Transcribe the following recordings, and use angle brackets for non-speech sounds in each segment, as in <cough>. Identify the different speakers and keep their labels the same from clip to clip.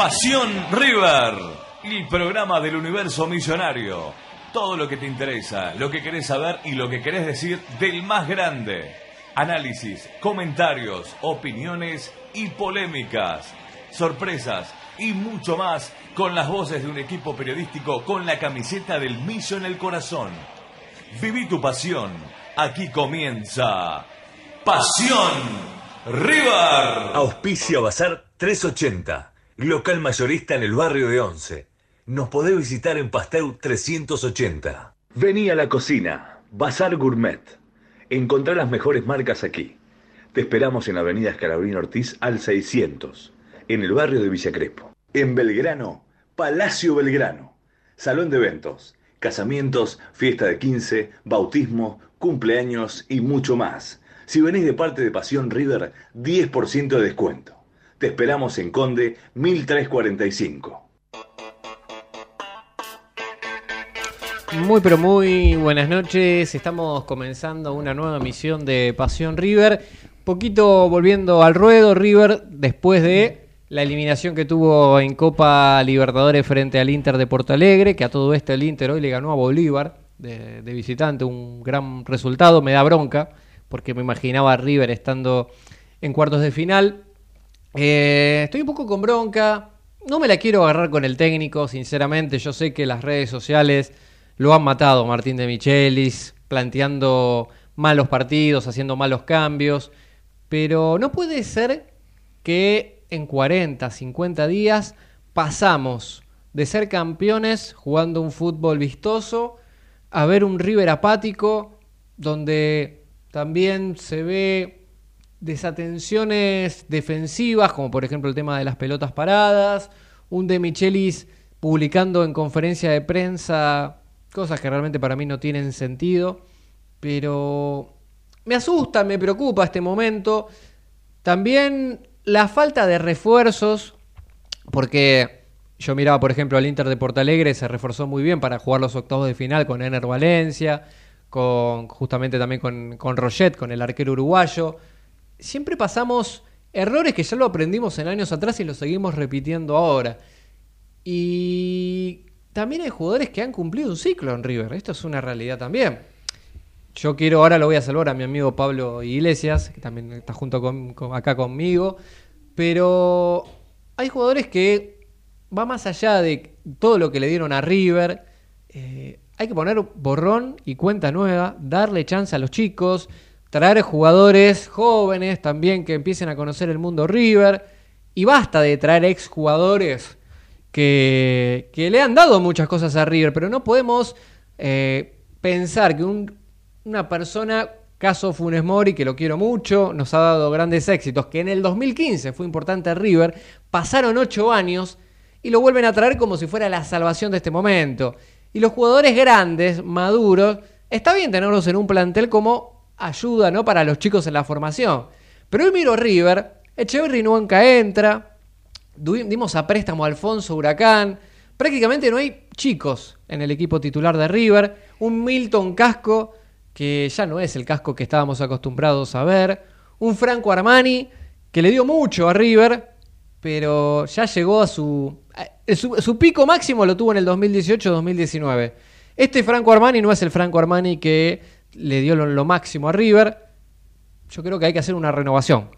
Speaker 1: Pasión River, el programa del universo millonario. Todo lo que te interesa, lo que querés saber y lo que querés decir del más grande. Análisis, comentarios, opiniones y polémicas. Sorpresas y mucho más con las voces de un equipo periodístico con la camiseta del millo en el corazón. Viví tu pasión. Aquí comienza Pasión River.
Speaker 2: Auspicio Bazar 380, local mayorista en el barrio de Once. Nos podés visitar en Pasteur 380. Vení a la cocina, Bazar Gourmet. Encontrá las mejores marcas aquí. Te esperamos en Avenida Escalabrín Ortiz al 600, en el barrio de Villa Crespo. En Belgrano, Palacio Belgrano. Salón de eventos, casamientos, fiesta de 15, bautismo, cumpleaños y mucho más. Si venís de parte de Pasión River, 10% de descuento. Te esperamos en Conde 1345.
Speaker 3: Muy pero muy buenas noches, estamos comenzando una nueva emisión de Pasión River. Poquito volviendo al ruedo, River, después de la eliminación que tuvo en Copa Libertadores frente al Inter de Porto Alegre, que a todo esto el Inter hoy le ganó a Bolívar de, visitante, un gran resultado, me da bronca, porque me imaginaba River estando en cuartos de final. Eh, estoy un poco con bronca, no me la quiero agarrar con el técnico, sinceramente, yo sé que las redes sociales lo han matado Martín de Michelis, planteando malos partidos, haciendo malos cambios, pero no puede ser que en 40, 50 días pasamos de ser campeones jugando un fútbol vistoso a ver un River apático donde también se ve desatenciones defensivas, como por ejemplo el tema de las pelotas paradas, un de Michelis publicando en conferencia de prensa cosas que realmente para mí no tienen sentido, pero me asusta, me preocupa este momento. También la falta de refuerzos, porque yo miraba, por ejemplo, al Inter de Portalegre, se reforzó muy bien para jugar los octavos de final con Ener Valencia, con justamente también con, con Roget, con el arquero uruguayo. Siempre pasamos errores que ya lo aprendimos en años atrás y lo seguimos repitiendo ahora. Y también hay jugadores que han cumplido un ciclo en River. Esto es una realidad también. Yo quiero, ahora lo voy a saludar a mi amigo Pablo Iglesias, que también está junto con, con- acá conmigo. Pero hay jugadores que va más allá de todo lo que le dieron a River. Eh, hay que poner borrón y cuenta nueva, darle chance a los chicos, traer jugadores jóvenes también que empiecen a conocer el mundo River. Y basta de traer exjugadores que, que le han dado muchas cosas a River, pero no podemos eh, pensar que un- una persona, caso Funes Mori, que lo quiero mucho, nos ha dado grandes éxitos, que en el 2015 fue importante a River, pasaron ocho años y lo vuelven a traer como si fuera la salvación de este momento. Y los jugadores grandes, maduros, está bien tenerlos en un plantel como ayuda ¿no? para los chicos en la formación. Pero hoy miro River, Echeverry nunca entra, dimos a préstamo a Alfonso Huracán. Prácticamente no hay chicos en el equipo titular de River. Un Milton Casco, que ya no es el casco que estábamos acostumbrados a ver. Un Franco Armani, que le dio mucho a River, pero ya llegó a su, a- su. su pico máximo lo tuvo en el 2018-2019. Este Franco Armani no es el Franco Armani que le dio lo, máximo a River. Yo creo que hay que hacer una renovación.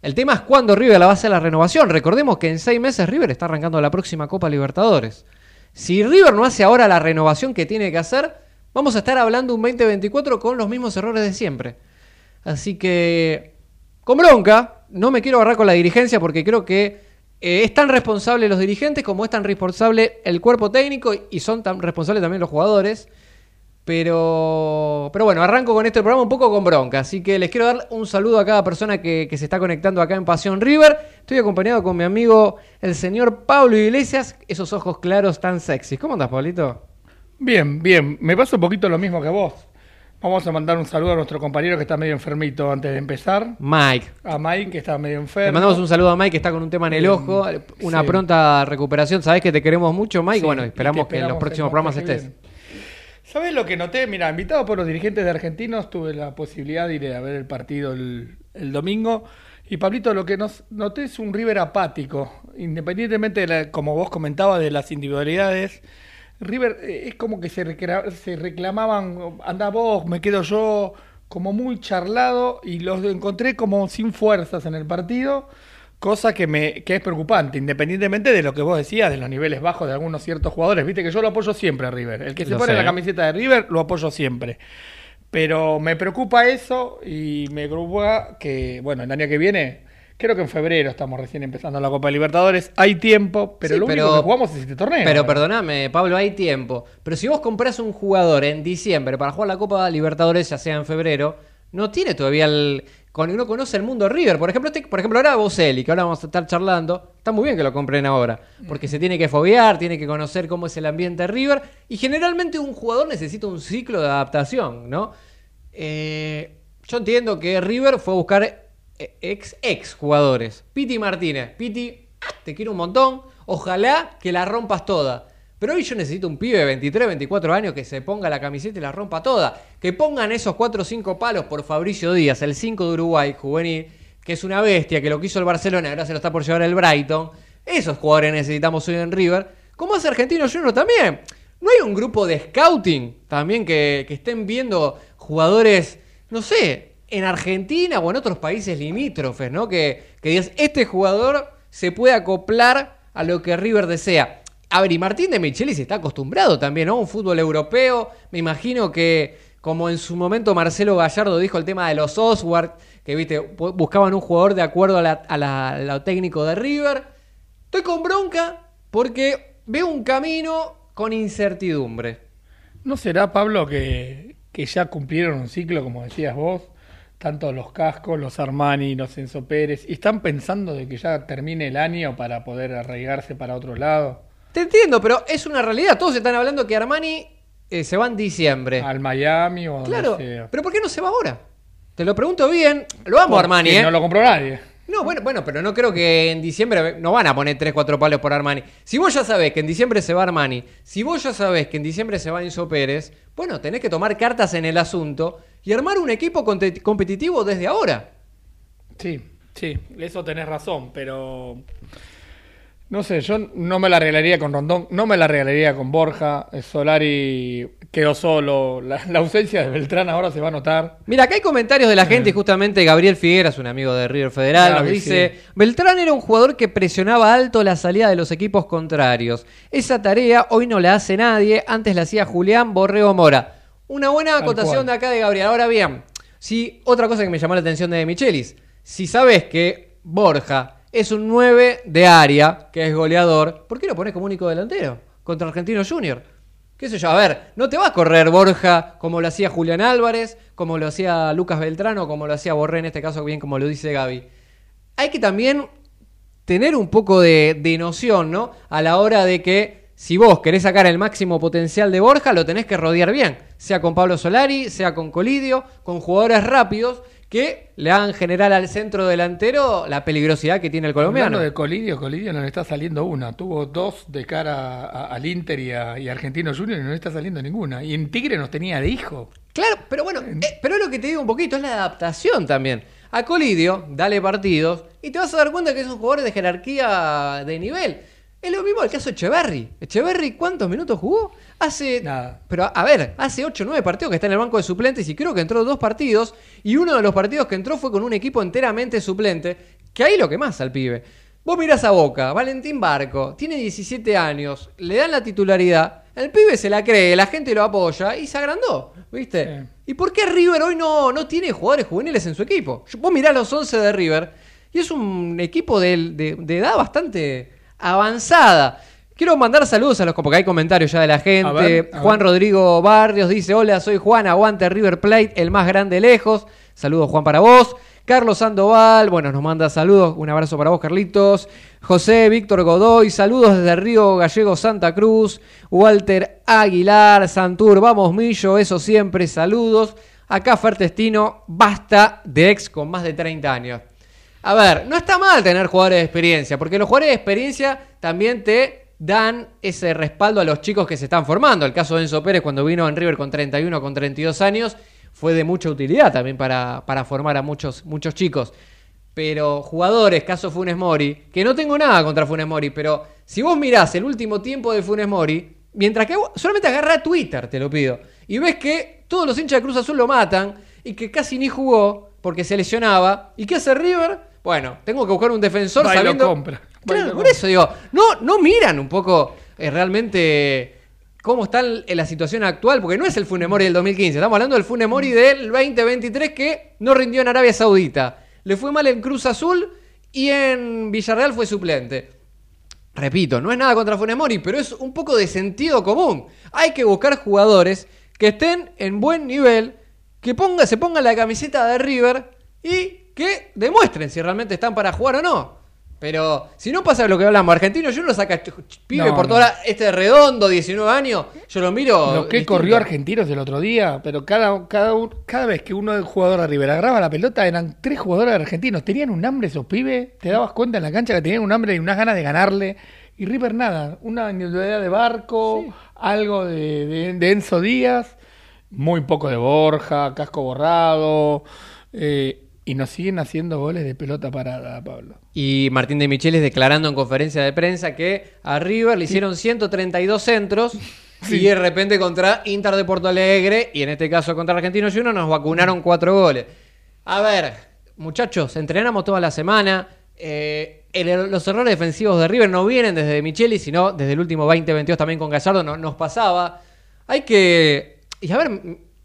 Speaker 3: El tema es cuándo River la va a hacer la renovación. Recordemos que en seis meses River está arrancando la próxima Copa Libertadores. Si River no hace ahora la renovación que tiene que hacer, vamos a estar hablando un 2024 con los mismos errores de siempre. Así que, con bronca, no me quiero agarrar con la dirigencia porque creo que eh, es tan responsable los dirigentes como es tan responsable el cuerpo técnico y son tan responsables también los jugadores. Pero, pero bueno, arranco con este programa un poco con bronca. Así que les quiero dar un saludo a cada persona que, que se está conectando acá en Pasión River. Estoy acompañado con mi amigo el señor Pablo Iglesias. Esos ojos claros tan sexys. ¿Cómo andas, Pablito?
Speaker 4: Bien, bien. Me pasa un poquito lo mismo que vos. Vamos a mandar un saludo a nuestro compañero que está medio enfermito antes de empezar.
Speaker 3: Mike.
Speaker 4: A Mike, que está medio enfermo.
Speaker 3: Le mandamos un saludo a Mike que está con un tema en el ojo. Una
Speaker 4: sí.
Speaker 3: pronta recuperación. Sabés que te queremos mucho, Mike.
Speaker 4: Sí,
Speaker 3: bueno, esperamos que en los próximos programas estés.
Speaker 4: ¿Sabés lo que noté? Mira, invitado por los dirigentes de argentinos, tuve la posibilidad de ir a ver el partido el, el domingo Y Pablito, lo que nos noté es un River apático, independientemente de, la- como vos comentabas, de las individualidades. River eh, es como que se, recra- se reclamaban, anda vos, me quedo yo, como muy charlado y los encontré como sin fuerzas en el partido, cosa que, me, que es preocupante, independientemente de lo que vos decías, de los niveles bajos de algunos ciertos jugadores. Viste que yo lo apoyo siempre a River. El que se
Speaker 3: Lo
Speaker 4: pone
Speaker 3: sé.
Speaker 4: la camiseta de River lo apoyo siempre. Pero me preocupa eso y me preocupa que, bueno, el año que viene, creo que en febrero estamos recién empezando la Copa Libertadores, hay tiempo, pero
Speaker 3: Sí,
Speaker 4: lo
Speaker 3: pero-
Speaker 4: único que jugamos es este torneo.
Speaker 3: Pero perdóname, Pablo, hay tiempo. Pero si vos compras un jugador en diciembre para jugar la Copa Libertadores, ya sea en febrero, no tiene todavía el. Con- No conoce el mundo River. Por ejemplo, este- por ejemplo ahora Boselli, que ahora vamos a estar charlando. Está muy bien que lo compren ahora. Porque se tiene que foguear, tiene que conocer cómo es el ambiente River. Y generalmente un jugador necesita un ciclo de adaptación, ¿no? Eh, yo entiendo que River fue a buscar eh, ex, ex jugadores. Piti Martínez. Piti, te quiero un montón. Ojalá que la rompas toda. Pero hoy yo necesito un pibe de 23, 24 años que se ponga la camiseta y la rompa toda. Que pongan esos 4 o 5 palos por Fabricio Díaz, el 5 de Uruguay, juvenil, que es una bestia, que lo quiso el Barcelona ahora se lo está por llevar el Brighton. Esos jugadores necesitamos hoy en River. Como hace Argentino Junior también. ¿No hay un grupo de scouting también que, que estén viendo jugadores, no sé, en Argentina o en otros países limítrofes, ¿no? Que, que digas, este jugador se puede acoplar a lo que River desea. A ver, y Martín de Michelis está acostumbrado también, ¿no? A un fútbol europeo. Me imagino que, como en su momento Marcelo Gallardo dijo el tema de los Oswald, que viste, bu- buscaban un jugador de acuerdo a, la- técnico de River. Estoy con bronca porque veo un camino con incertidumbre.
Speaker 4: ¿No será, Pablo, que, que ya cumplieron un ciclo, como decías vos? Tanto los cascos, los Armani, los Enzo Pérez, y están pensando de que ya termine el año para poder arraigarse para otro lado.
Speaker 3: Te entiendo, pero es una realidad. Todos están hablando que Armani eh, se va en diciembre.
Speaker 4: Al Miami o donde
Speaker 3: claro,
Speaker 4: sea.
Speaker 3: pero ¿por qué no se va ahora? Te lo pregunto bien. Lo amo Armani, ¿eh?
Speaker 4: No lo compró nadie.
Speaker 3: No, bueno, bueno, pero no creo que en diciembre no van a poner 3, 4 palos por Armani. Si vos ya sabés que en diciembre se va Armani, si vos ya sabés que en diciembre se va Enzo Pérez, bueno, tenés que tomar cartas en el asunto y armar un equipo competitivo desde ahora.
Speaker 4: Sí, sí, eso tenés razón, pero no sé, yo no me la arreglaría con Rondón, no me la arreglaría con Borja, eh, Solari quedó solo, la, <laughs> la ausencia de Beltrán ahora se va a notar.
Speaker 3: Mira, acá hay comentarios de la gente y justamente Gabriel Figueras, un amigo de River Federal, nos dice,
Speaker 4: sí.
Speaker 3: Beltrán era un jugador que presionaba alto la salida de los equipos contrarios. Esa tarea hoy no la hace nadie, antes la hacía Julián Borrego Mora. Una buena acotación de acá de Gabriel. Ahora bien, si otra cosa que me llamó la atención de Michelis, si sabes que Borja es un 9 de área, que es goleador, ¿por qué lo pones como único delantero contra Argentino Junior? ¿Qué sé yo? A ver, no te va a correr Borja como lo hacía Julián Álvarez, como lo hacía Lucas Beltrano, como lo hacía Borré en este caso, bien como lo dice Gaby. Hay que también tener un poco de, de noción, ¿no? A la hora de que si vos querés sacar el máximo potencial de Borja, lo tenés que rodear bien. Sea con Pablo Solari, sea con Colidio, con jugadores rápidos que le hagan generar al centro delantero la peligrosidad que tiene el colombiano.
Speaker 4: Hablando de Colidio, Colidio no le está saliendo una, tuvo dos de cara a- al Inter y, a, y Argentino Junior y no le está saliendo ninguna. Y en Tigre nos tenía de hijo.
Speaker 3: Claro, pero bueno, eh, pero es lo que te digo un poquito, es la adaptación también. A Colidio, dale partidos y te vas a dar cuenta que es un jugador de jerarquía de nivel. Es lo mismo el caso de Echeverry. Echeverry, ¿cuántos minutos jugó? Hace.
Speaker 4: Nada.
Speaker 3: Pero a, ver, hace 8 o 9 partidos que está en el banco de suplentes y creo que entró dos partidos. Y uno de los partidos que entró fue con un equipo enteramente suplente. Que ahí lo que más al pibe. Vos mirás a Boca, Valentín Barco, tiene 17 años, le dan la titularidad, el pibe se la cree, la gente lo apoya y se agrandó, ¿viste?
Speaker 4: Sí.
Speaker 3: ¿Y por qué River hoy no, no tiene jugadores juveniles en su equipo? Vos mirás los 11 de River y es un equipo de, de- de edad bastante avanzada. Quiero mandar saludos a los porque hay comentarios ya de la gente.
Speaker 4: A ver, a
Speaker 3: Juan
Speaker 4: ver.
Speaker 3: Rodrigo Barrios dice: Hola, soy Juan, aguante River Plate, el más grande lejos. Saludos, Juan, para vos. Carlos Sandoval, bueno, nos manda saludos. Un abrazo para vos, Carlitos. José Víctor Godoy, saludos desde Río Gallego, Santa Cruz. Walter Aguilar, Santur, vamos, Millo, eso siempre, saludos. Acá Fertestino, basta de ex con más de 30 años. A ver, no está mal tener jugadores de experiencia, porque los jugadores de experiencia también te dan ese respaldo a los chicos que se están formando. El caso de Enzo Pérez cuando vino en River con 31, con 32 años, fue de mucha utilidad también para, para formar a muchos, muchos chicos. pero jugadores, caso Funes Mori, que no tengo nada contra Funes Mori, pero si vos mirás el último tiempo de Funes Mori, mientras que vos- solamente agarra Twitter, te lo pido, y ves que todos los hinchas de Cruz Azul lo matan y que casi ni jugó porque se lesionaba. ¿Y qué hace River? Bueno, tengo que buscar un defensor
Speaker 4: Va y lo
Speaker 3: sabiendo.
Speaker 4: compra.
Speaker 3: Claro, por eso digo, no, no miran un poco eh, realmente cómo está en la situación actual, porque no es el Funemori del 2015, estamos hablando del Funemori del 2023 que no rindió en Arabia Saudita. Le fue mal en Cruz Azul y en Villarreal fue suplente. Repito, no es nada contra Funemori, pero es un poco de sentido común. Hay que buscar jugadores que estén en buen nivel, que ponga, se pongan la camiseta de River y que demuestren si realmente están para jugar o no. Pero si no pasa lo que hablamos, argentino, yo no saca ch- ch- pibe
Speaker 4: No,
Speaker 3: por
Speaker 4: no.
Speaker 3: toda la- este redondo, 19 años, yo lo miro.
Speaker 4: Lo que
Speaker 3: distinto.
Speaker 4: corrió Argentinos el otro día, pero cada, cada, cada vez que uno del jugador de River agarraba la pelota eran tres jugadores argentinos. Tenían un hambre esos pibes, te dabas cuenta en la cancha que tenían un hambre y unas ganas de ganarle. Y River nada, una individualidad de Barco, algo de, de- de Enzo Díaz, muy poco de Borja, casco borrado. eh, y nos siguen haciendo goles de pelota parada, Pablo.
Speaker 3: Y Martín de Michelis declarando en conferencia de prensa que a River le hicieron 132 centros <laughs> y de repente contra Inter de Porto Alegre y en este caso contra Argentinos Juniors nos vacunaron cuatro goles. A ver, muchachos, entrenamos toda la semana. eh, el- los errores defensivos de River no vienen desde Michelis, sino desde el último 2022 también con Gallardo no- nos pasaba. Hay que... Y a ver,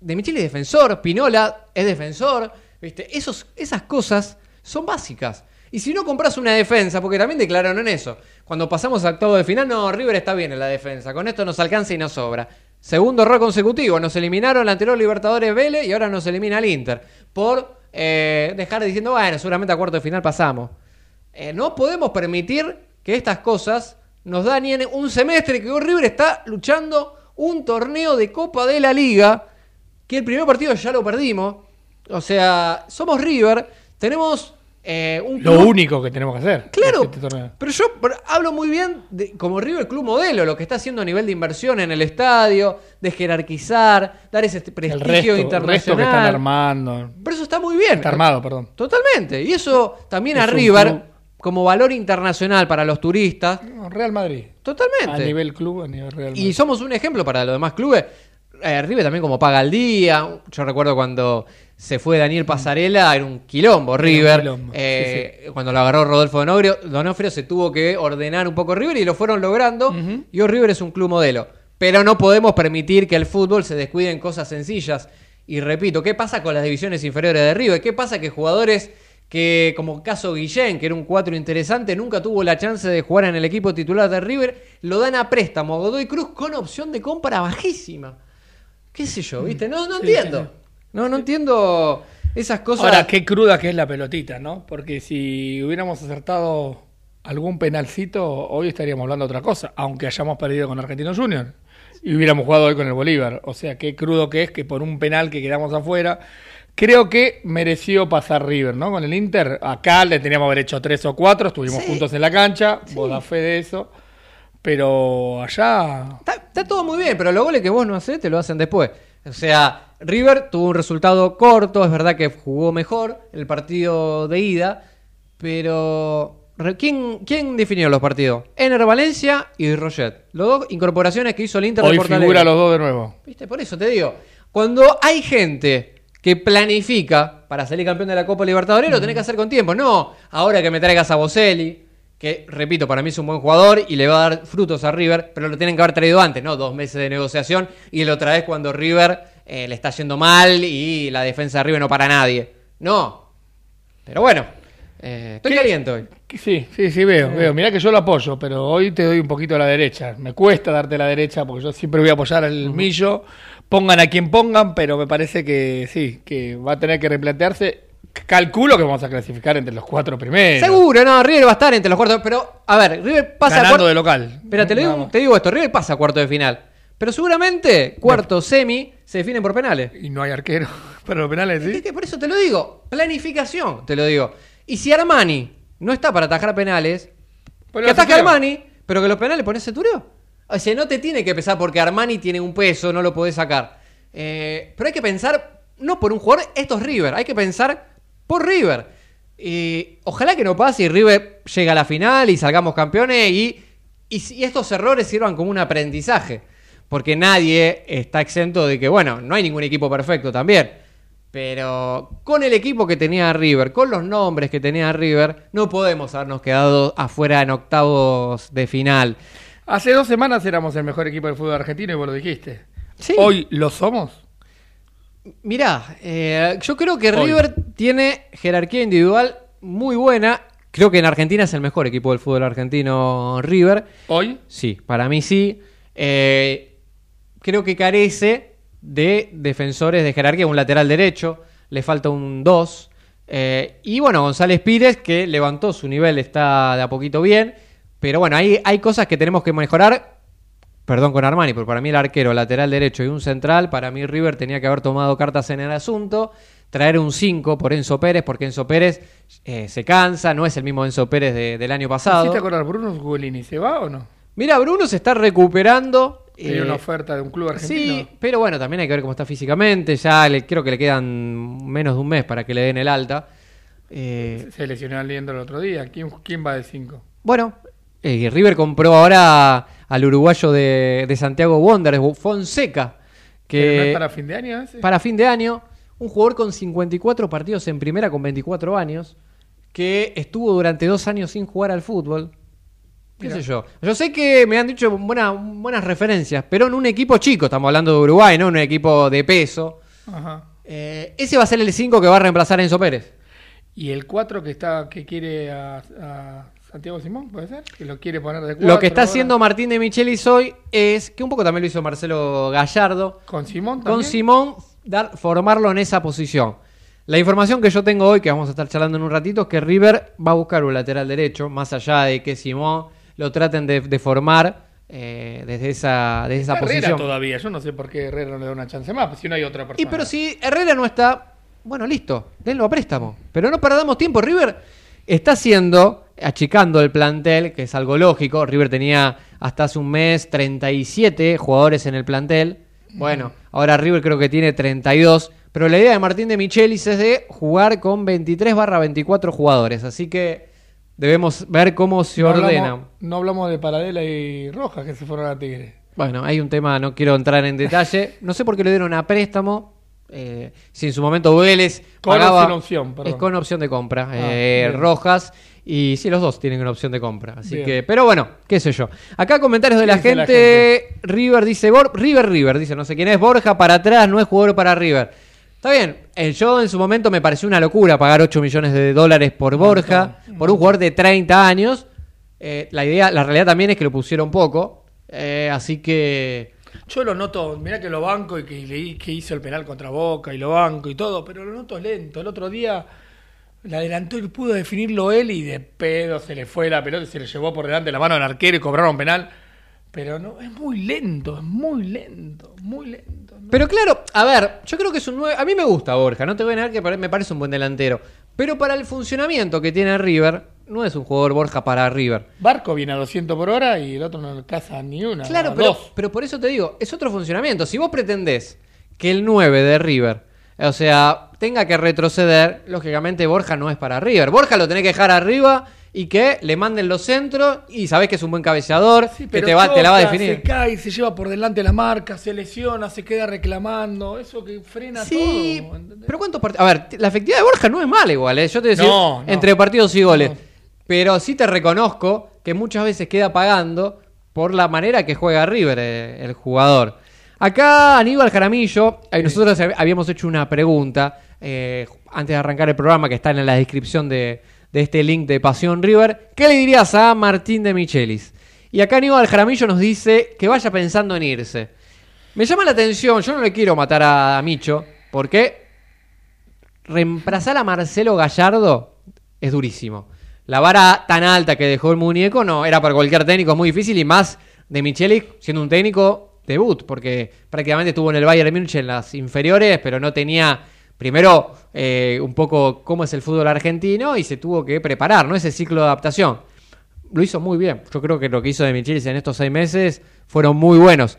Speaker 3: de Micheli es defensor, Pinola es defensor, ¿viste? Esos, esas cosas son básicas. Y si no compras una defensa, porque también declararon en eso, cuando pasamos a octavo de final, no, River está bien en la defensa, con esto nos alcanza y nos sobra. Segundo error consecutivo, nos eliminaron el anterior Libertadores Vélez y ahora nos elimina el Inter, por eh, dejar diciendo, bueno, seguramente a cuarto de final pasamos. Eh, no podemos permitir que estas cosas nos dañen un semestre que River está luchando un torneo de Copa de la Liga, que el primer partido ya lo perdimos. O sea, somos River, tenemos eh, un
Speaker 4: Lo
Speaker 3: club-
Speaker 4: único que tenemos que hacer.
Speaker 3: Claro,
Speaker 4: este
Speaker 3: pero yo hablo muy bien de, como River Club modelo, lo que está haciendo a nivel de inversión en el estadio, de jerarquizar, dar ese
Speaker 4: El
Speaker 3: prestigio
Speaker 4: resto, el resto que
Speaker 3: internacional.
Speaker 4: están armando.
Speaker 3: Pero eso está muy bien.
Speaker 4: Está armado, perdón.
Speaker 3: Totalmente. Y eso también
Speaker 4: Es
Speaker 3: a River,
Speaker 4: club-
Speaker 3: como valor internacional para los turistas,
Speaker 4: Real Madrid.
Speaker 3: totalmente.
Speaker 4: A nivel club, a nivel Real Madrid.
Speaker 3: Y somos un ejemplo para los demás clubes. Eh, River también como paga al día. Yo recuerdo cuando se fue Daniel Pasarela, era un quilombo River.
Speaker 4: quilombo,
Speaker 3: Eh, Cuando lo agarró Rodolfo Donofrio, Donofrio se tuvo que ordenar un poco River y lo fueron logrando. Y hoy River es un club modelo. Pero no podemos permitir que el fútbol se descuide en cosas sencillas. Y repito, ¿qué pasa con las divisiones inferiores de River? ¿Qué pasa que jugadores que, como caso Guillén, que era un cuatro interesante, nunca tuvo la chance de jugar en el equipo titular de River, lo dan a préstamo a Godoy Cruz con opción de compra bajísima? ¿Qué sé yo, viste? No, no
Speaker 4: Sí,
Speaker 3: entiendo.
Speaker 4: sí,
Speaker 3: No, no entiendo esas cosas.
Speaker 4: Ahora, qué cruda que es la pelotita, ¿no? Porque si hubiéramos acertado algún penalcito, hoy estaríamos hablando de otra cosa, aunque hayamos perdido con Argentinos Junior y hubiéramos jugado hoy con el Bolívar. O sea, qué crudo que es que por un penal que quedamos afuera, creo que mereció pasar River, ¿no? Con el Inter, acá le teníamos haber hecho tres o cuatro, estuvimos
Speaker 3: Sí.
Speaker 4: juntos en la cancha, vos da fe de eso, pero allá
Speaker 3: Está, está todo muy bien, pero los goles que vos no haces te lo hacen después. O sea, River tuvo un resultado corto, es verdad que jugó mejor el partido de ida, pero ¿quién, quién definió los partidos? Ener Valencia y Roget. Los dos incorporaciones que hizo el Inter de
Speaker 4: hoy
Speaker 3: Porto
Speaker 4: figura
Speaker 3: Alegre.
Speaker 4: los dos de nuevo.
Speaker 3: ¿Viste? Por eso te digo, cuando hay gente que planifica para salir campeón de la Copa Libertadores, lo tenés que hacer con tiempo. No, ahora que me traigas a Boselli, que repito, para mí es un buen jugador y le va a dar frutos a River, pero lo tienen que haber traído antes, ¿no? Dos meses de negociación y lo traes cuando River eh, le está yendo mal y la defensa de River no para nadie. No. Pero bueno, eh, estoy
Speaker 4: ¿Qué?
Speaker 3: caliente hoy.
Speaker 4: Sí, sí, sí, veo, veo. Mirá que yo lo apoyo, pero hoy te doy un poquito a la derecha. Me cuesta darte la derecha porque yo siempre voy a apoyar al Millo. Pongan a quien pongan, pero me parece que sí, que va a tener que replantearse. Calculo que vamos a clasificar entre los cuatro primeros.
Speaker 3: Seguro, no, River va a estar entre los cuartos, pero a ver, River pasa
Speaker 4: Ganando
Speaker 3: cuarto-
Speaker 4: de local.
Speaker 3: Espera, te, lo digo- te digo esto, River pasa a cuarto de final. Pero seguramente cuarto semi se definen por penales.
Speaker 4: Y no hay arquero. <laughs> Pero los penales,
Speaker 3: Es
Speaker 4: sí.
Speaker 3: que por eso te lo digo, planificación, te lo digo. Y si Armani no está para atajar penales,
Speaker 4: Ponelo
Speaker 3: que
Speaker 4: a
Speaker 3: ataque. Armani, pero que los penales pones Centurión. O sea, no te tiene que pesar porque Armani tiene un peso, no lo podés sacar. Eh, pero hay que pensar, no por un jugador, esto es River, hay que pensar por River. Ojalá que no pase y River llegue a la final y salgamos campeones y, y, estos errores sirvan como un aprendizaje. Porque nadie está exento de que, bueno, no hay ningún equipo perfecto también. Pero con el equipo que tenía River, con los nombres que tenía River, no podemos habernos quedado afuera en octavos de final.
Speaker 4: Hace dos semanas éramos el mejor equipo del fútbol argentino y vos lo dijiste.
Speaker 3: Sí.
Speaker 4: Hoy lo somos.
Speaker 3: Mirá, eh, yo creo que
Speaker 4: Hoy.
Speaker 3: River tiene jerarquía individual muy buena. Creo que en Argentina es el mejor equipo del fútbol argentino River.
Speaker 4: Hoy.
Speaker 3: Sí, para mí sí. Eh, creo que carece de defensores de jerarquía, un lateral derecho, le falta un 2. y bueno, González Pires, que levantó su nivel, está de a poquito bien. Pero bueno, hay, hay cosas que tenemos que mejorar. Perdón con Armani, pero para mí el arquero, lateral derecho y un central, para mí River tenía que haber tomado cartas en el asunto, traer un 5 por Enzo Pérez, porque Enzo Pérez eh, se cansa, no es el mismo Enzo Pérez de- del año pasado.
Speaker 4: ¿Hiciste acordar Bruno Gugolini? ¿Se va o no?
Speaker 3: Mira, Bruno se está recuperando.
Speaker 4: Tiene
Speaker 3: eh,
Speaker 4: una oferta de un club argentino.
Speaker 3: Sí, pero bueno, también hay que ver cómo está físicamente. Ya le, creo que le quedan menos de un mes para que le den el alta. Eh,
Speaker 4: Se lesionó al el otro día. ¿Quién, quién va de 5?
Speaker 3: bueno, eh, River compró ahora al uruguayo de, de Santiago Wanderers, Fonseca, que
Speaker 4: para fin de año ese?
Speaker 3: para fin de año, un jugador con 54 partidos en primera con 24 años, que estuvo durante dos años sin jugar al fútbol. ¿Qué sé yo? Yo sé que me han dicho buena- buenas referencias, pero en un equipo chico, estamos hablando de Uruguay, no en un equipo de peso.
Speaker 4: Ajá.
Speaker 3: Eh, ese va a ser el 5 que va a reemplazar a Enzo Pérez.
Speaker 4: Y el 4 que está que quiere a, a Santiago Simón, ¿puede ser? Que lo quiere poner de 4.
Speaker 3: Lo que está haciendo Martín de Michelis hoy es, que un poco también lo hizo Marcelo Gallardo,
Speaker 4: ¿Con Simón también?
Speaker 3: con Simón dar, formarlo en esa posición. La información que yo tengo hoy, que vamos a estar charlando en un ratito, es que River va a buscar un lateral derecho, más allá de que Simón lo traten de, de formar eh, desde esa, desde esa
Speaker 4: Herrera
Speaker 3: posición.
Speaker 4: todavía. Yo no sé por qué Herrera no le da una chance más, pues si no hay otra persona.
Speaker 3: Y pero si Herrera no está, bueno, listo, denlo a préstamo. Pero no perdamos tiempo. River está haciendo, achicando el plantel, que es algo lógico. River tenía hasta hace un mes 37 jugadores en el plantel. Bueno, ahora River creo que tiene 32. Pero la idea de Martín de Michelis es de jugar con 23 barra 24 jugadores. Así que debemos ver cómo se
Speaker 4: no
Speaker 3: ordena.
Speaker 4: Hablamos, no hablamos de Paradela y Rojas que se fueron a Tigre.
Speaker 3: Bueno, hay un tema, no quiero entrar en detalle. No sé por qué le dieron a préstamo. Eh, si en su momento Vélez
Speaker 4: Con
Speaker 3: pagaba-
Speaker 4: sin opción, perdón.
Speaker 3: Es con opción de compra.
Speaker 4: Ah,
Speaker 3: eh. Rojas. Y sí, los dos tienen una opción de compra. Así
Speaker 4: Bien.
Speaker 3: que, pero bueno, qué sé yo. Acá comentarios de
Speaker 4: ¿Qué
Speaker 3: la gente. River dice, Bor- River, River, dice, no sé quién es, Borja para atrás, no es jugador para River. Está bien, eh, yo en su momento me pareció una locura pagar 8 millones de dólares por Borja, por un jugador de 30 años. La idea, la realidad también es que lo pusieron poco. así que
Speaker 4: Yo lo noto, mirá que lo banco y que, que hizo el penal contra Boca y lo banco y todo, pero lo noto lento. El otro día la adelantó y pudo definirlo él y de pedo se le fue la pelota y se le llevó por delante la mano al arquero y cobraron penal. Pero no, es muy lento, es muy lento, muy lento.
Speaker 3: Pero claro, a ver, yo creo que es un 9. A mí me gusta Borja, no te voy a negar que me parece un buen delantero. Pero para el funcionamiento que tiene River, no es un jugador Borja para River.
Speaker 4: Barco viene a 200 por hora y el otro no le caza ni una.
Speaker 3: Claro, pero,
Speaker 4: dos.
Speaker 3: pero por eso te digo, es otro funcionamiento. Si vos pretendés que el 9 de River, o sea, tenga que retroceder, lógicamente Borja no es para River. Borja lo tenés que dejar arriba y que le manden los centros y sabés que es un buen cabeceador,
Speaker 4: Sí,
Speaker 3: que te, va, te la va a definir.
Speaker 4: Se cae, se lleva por delante la marca, se lesiona, se queda reclamando. Eso que frena
Speaker 3: Sí,
Speaker 4: todo. ¿entendés?
Speaker 3: pero ¿cuántos partidos? A ver, la efectividad de Borja no es mala igual, ¿eh? Yo te decía,
Speaker 4: No, no.
Speaker 3: entre partidos y goles.
Speaker 4: No.
Speaker 3: Pero sí te reconozco que muchas veces queda pagando por la manera que juega River eh, el jugador. Acá Aníbal Jaramillo, eh, nosotros hab- habíamos hecho una pregunta eh, antes de arrancar el programa que está en la descripción de, de este link de Pasión River. ¿Qué le dirías a Martín de Michelis? Y acá Aníbal Jaramillo nos dice que vaya pensando en irse. Me llama la atención, yo no le quiero matar a, a Micho, porque reemplazar a Marcelo Gallardo es durísimo. La vara tan alta que dejó el muñeco no era para cualquier técnico, muy difícil y más de Michelis siendo un técnico debut, porque prácticamente estuvo en el Bayern Múnich en las inferiores, pero no tenía primero eh, un poco cómo es el fútbol argentino y se tuvo que preparar, ¿no? Ese ciclo de adaptación. Lo hizo muy bien. Yo creo que lo que hizo de Michelis en estos seis meses fueron muy buenos.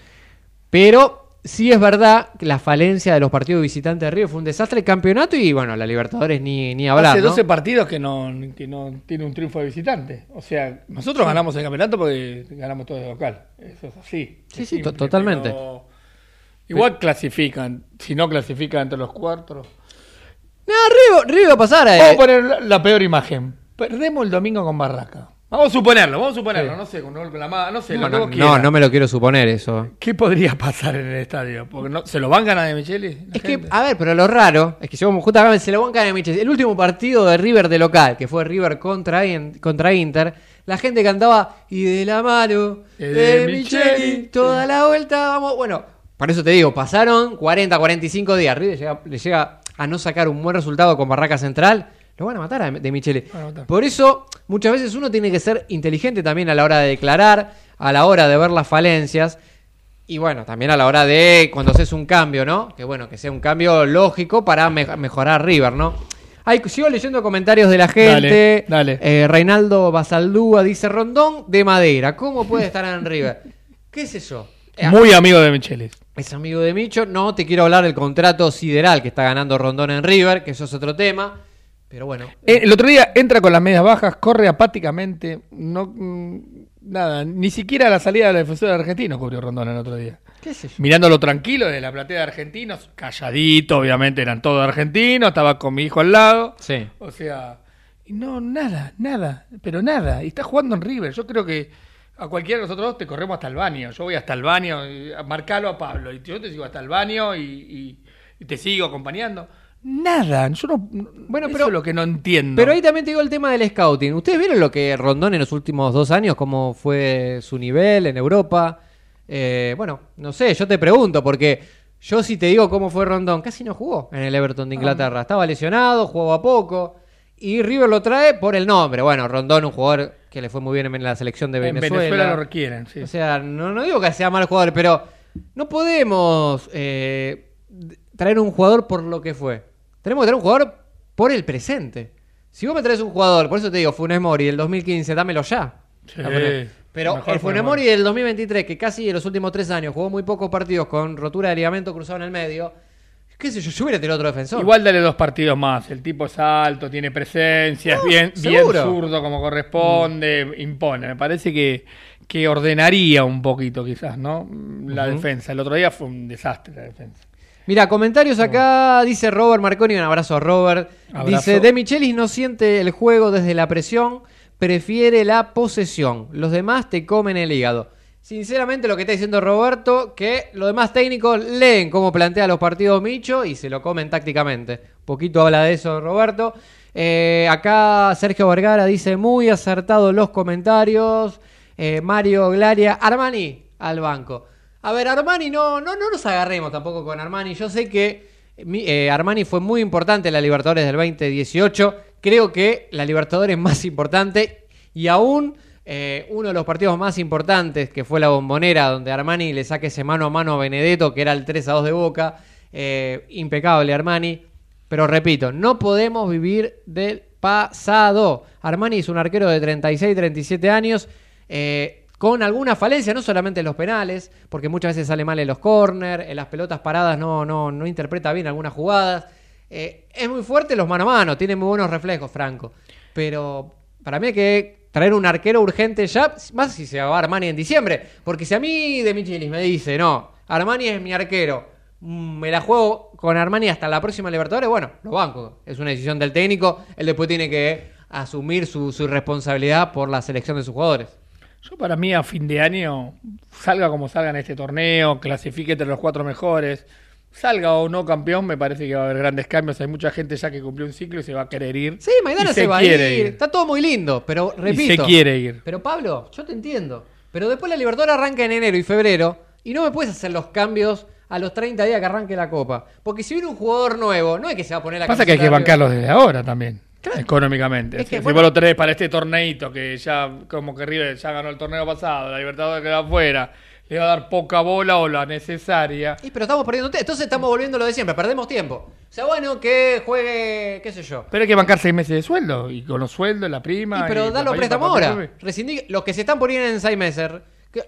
Speaker 3: Pero sí es verdad que la falencia de los partidos visitantes de River fue un desastre el campeonato y bueno, la Libertadores ni, ni hablar.
Speaker 4: Hace
Speaker 3: ¿no?
Speaker 4: 12 partidos que no, que no tiene un triunfo de visitante. O sea, nosotros ganamos el campeonato porque ganamos todo de local. Eso es así.
Speaker 3: Sí,
Speaker 4: Es
Speaker 3: sí,
Speaker 4: simple,
Speaker 3: totalmente.
Speaker 4: pero Igual clasifican. Si no clasifican entre los cuatro.
Speaker 3: No, River, River va a pasar a
Speaker 4: Vamos a poner la, la peor imagen. Perdemos el domingo con Barraca. Vamos a suponerlo, vamos a suponerlo.
Speaker 3: Sí.
Speaker 4: No sé, con en la mano, no sé,
Speaker 3: No,
Speaker 4: lo que
Speaker 3: no,
Speaker 4: vos
Speaker 3: no, no me lo quiero suponer eso.
Speaker 4: ¿Qué podría pasar en el estadio? Porque no, ¿Se lo van ganar de Micheli? la
Speaker 3: Es que, a ver, pero lo raro es que llegamos justamente se lo van a caer a Michel. El último partido de River de local, que fue River contra, contra Inter, la gente cantaba y de la mano de,
Speaker 4: de
Speaker 3: Micheli,
Speaker 4: Micheli".
Speaker 3: toda la vuelta, vamos. Bueno, por eso te digo, pasaron 40, 45 días. River llega- le llega a no sacar un buen resultado con Barraca Central. Lo van a matar a de
Speaker 4: matar.
Speaker 3: Por eso, muchas veces uno tiene que ser inteligente también a la hora de declarar, a la hora de ver las falencias. Y bueno, también a la hora de cuando haces un cambio, ¿no? Que bueno, que sea un cambio lógico para me- mejorar River, ¿no? Hay, sigo leyendo comentarios de la gente.
Speaker 4: Dale, dale.
Speaker 3: Eh, Reinaldo Basaldúa dice Rondón de madera. ¿Cómo puede estar en River? <laughs> ¿Qué sé yo? Eh,
Speaker 4: Muy amigo de Micheli.
Speaker 3: es amigo de Micho. No te quiero hablar del contrato sideral que está ganando Rondón en River, que eso es otro tema. Pero bueno.
Speaker 4: Eh, el otro día entra con las medias bajas, corre apáticamente, no mm, nada, ni siquiera la salida del defensor argentino cubrió Rondón el otro día.
Speaker 3: ¿Qué sé yo?
Speaker 4: Mirándolo tranquilo desde la platea de argentinos, calladito, obviamente eran todos argentinos, estaba con mi hijo al lado.
Speaker 3: Sí.
Speaker 4: O sea, no, nada, nada, pero nada. Y está jugando en River. Yo creo que a cualquiera de nosotros dos te corremos hasta el baño. Yo voy hasta el baño, marcalo a Pablo. Y yo te sigo hasta el baño y, y- y te sigo acompañando. Nada, yo no.
Speaker 3: Bueno,
Speaker 4: eso
Speaker 3: pero-
Speaker 4: es lo que no entiendo.
Speaker 3: Pero ahí también te digo el tema del scouting. ¿Ustedes vieron lo que Rondón en los últimos dos años, cómo fue su nivel en Europa? Eh, bueno, no sé, yo te pregunto, porque yo si te digo cómo fue Rondón, casi no jugó en el Everton de Inglaterra. Estaba lesionado, jugaba poco. Y River lo trae por el nombre. Bueno, Rondón, un jugador que le fue muy bien en la selección de
Speaker 4: en
Speaker 3: Venezuela.
Speaker 4: Venezuela lo requieren, sí.
Speaker 3: O sea, no, no digo que sea mal jugador, pero no podemos eh, traer un jugador por lo que fue. Tenemos que traer un jugador por el presente. Si vos me traes un jugador, por eso te digo, Funes Mori del 2015, dámelo ya.
Speaker 4: Sí,
Speaker 3: Pero el
Speaker 4: Funes Mori.
Speaker 3: Del 2023, que casi en los últimos tres años jugó muy pocos partidos con rotura de ligamento cruzado en el medio, qué sé yo, yo hubiera tenido otro defensor.
Speaker 4: Igual dale dos partidos más. El tipo es alto, tiene presencia,
Speaker 3: No,
Speaker 4: es bien, bien
Speaker 3: seguro.
Speaker 4: zurdo como corresponde, impone. Me parece que, que ordenaría un poquito quizás, ¿no? La defensa. El otro día fue un desastre la defensa.
Speaker 3: Mira, comentarios acá, dice Robert Marconi, un abrazo a Robert.
Speaker 4: Abrazo.
Speaker 3: Dice, De Michelis no siente el juego desde la presión, prefiere la posesión. Los demás te comen el hígado. Sinceramente lo que está diciendo Roberto, que los demás técnicos leen cómo plantea los partidos Micho y se lo comen tácticamente. Poquito habla de eso Roberto. Eh, acá Sergio Vergara dice, muy acertados los comentarios. Eh, Mario Glaria, Armani al banco. A ver, Armani, no, no, no nos agarremos tampoco con Armani. Yo sé que eh, Armani fue muy importante en la Libertadores del 2018. Creo que la Libertadores más importante y aún eh, uno de los partidos más importantes, que fue la bombonera, donde Armani le saque ese mano a mano a Benedetto, que era el 3 a 2 de Boca. Eh, impecable Armani. Pero repito, no podemos vivir del pasado. Armani es un arquero de 36, 37 años. Con alguna falencia, no solamente en los penales, porque muchas veces sale mal en los corners, en las pelotas paradas no, no, no interpreta bien algunas jugadas. Eh, es muy fuerte los mano a mano, tiene muy buenos reflejos, Franco. Pero para mí hay que traer un arquero urgente ya, más si se va Armani en diciembre. Porque si a mí de Michelis me dice, no, Armani es mi arquero, mm, me la juego con Armani hasta la próxima Libertadores, bueno, lo banco. Es una decisión del técnico, él después tiene que asumir su, su responsabilidad por la selección de sus jugadores.
Speaker 4: Yo para mí a fin de año, salga como salga en este torneo, clasifique entre los cuatro mejores, salga o no campeón, me parece que va a haber grandes cambios. Hay mucha gente ya que cumplió un ciclo y se va a querer ir.
Speaker 3: Sí, Maidana se, va a ir. Está todo muy lindo, pero
Speaker 4: Y
Speaker 3: repito.
Speaker 4: se quiere ir.
Speaker 3: Pero Pablo, yo te entiendo. Pero después la Libertadores arranca en enero y febrero y no me puedes hacer los cambios a los 30 días que arranque la Copa. Porque si viene un jugador nuevo, no es que se va a poner la
Speaker 4: Pasa que hay que bancarlos desde ahora también.
Speaker 3: Claro.
Speaker 4: Económicamente.
Speaker 3: Es que, bueno-
Speaker 4: vos lo tenés para este torneito que ya, como que River ya ganó el torneo pasado, la Libertadores queda afuera, le va a dar poca bola o la necesaria.
Speaker 3: Y pero estamos perdiendo tiempo. Entonces estamos volviendo lo de siempre, perdemos tiempo. O sea, bueno, que juegue, qué sé yo.
Speaker 4: Pero hay que bancar seis meses de sueldo y con los sueldos, la prima.
Speaker 3: Y pero
Speaker 4: y
Speaker 3: da los préstamos ahora.
Speaker 4: papá.
Speaker 3: Rescindí- los que se están poniendo en seis meses,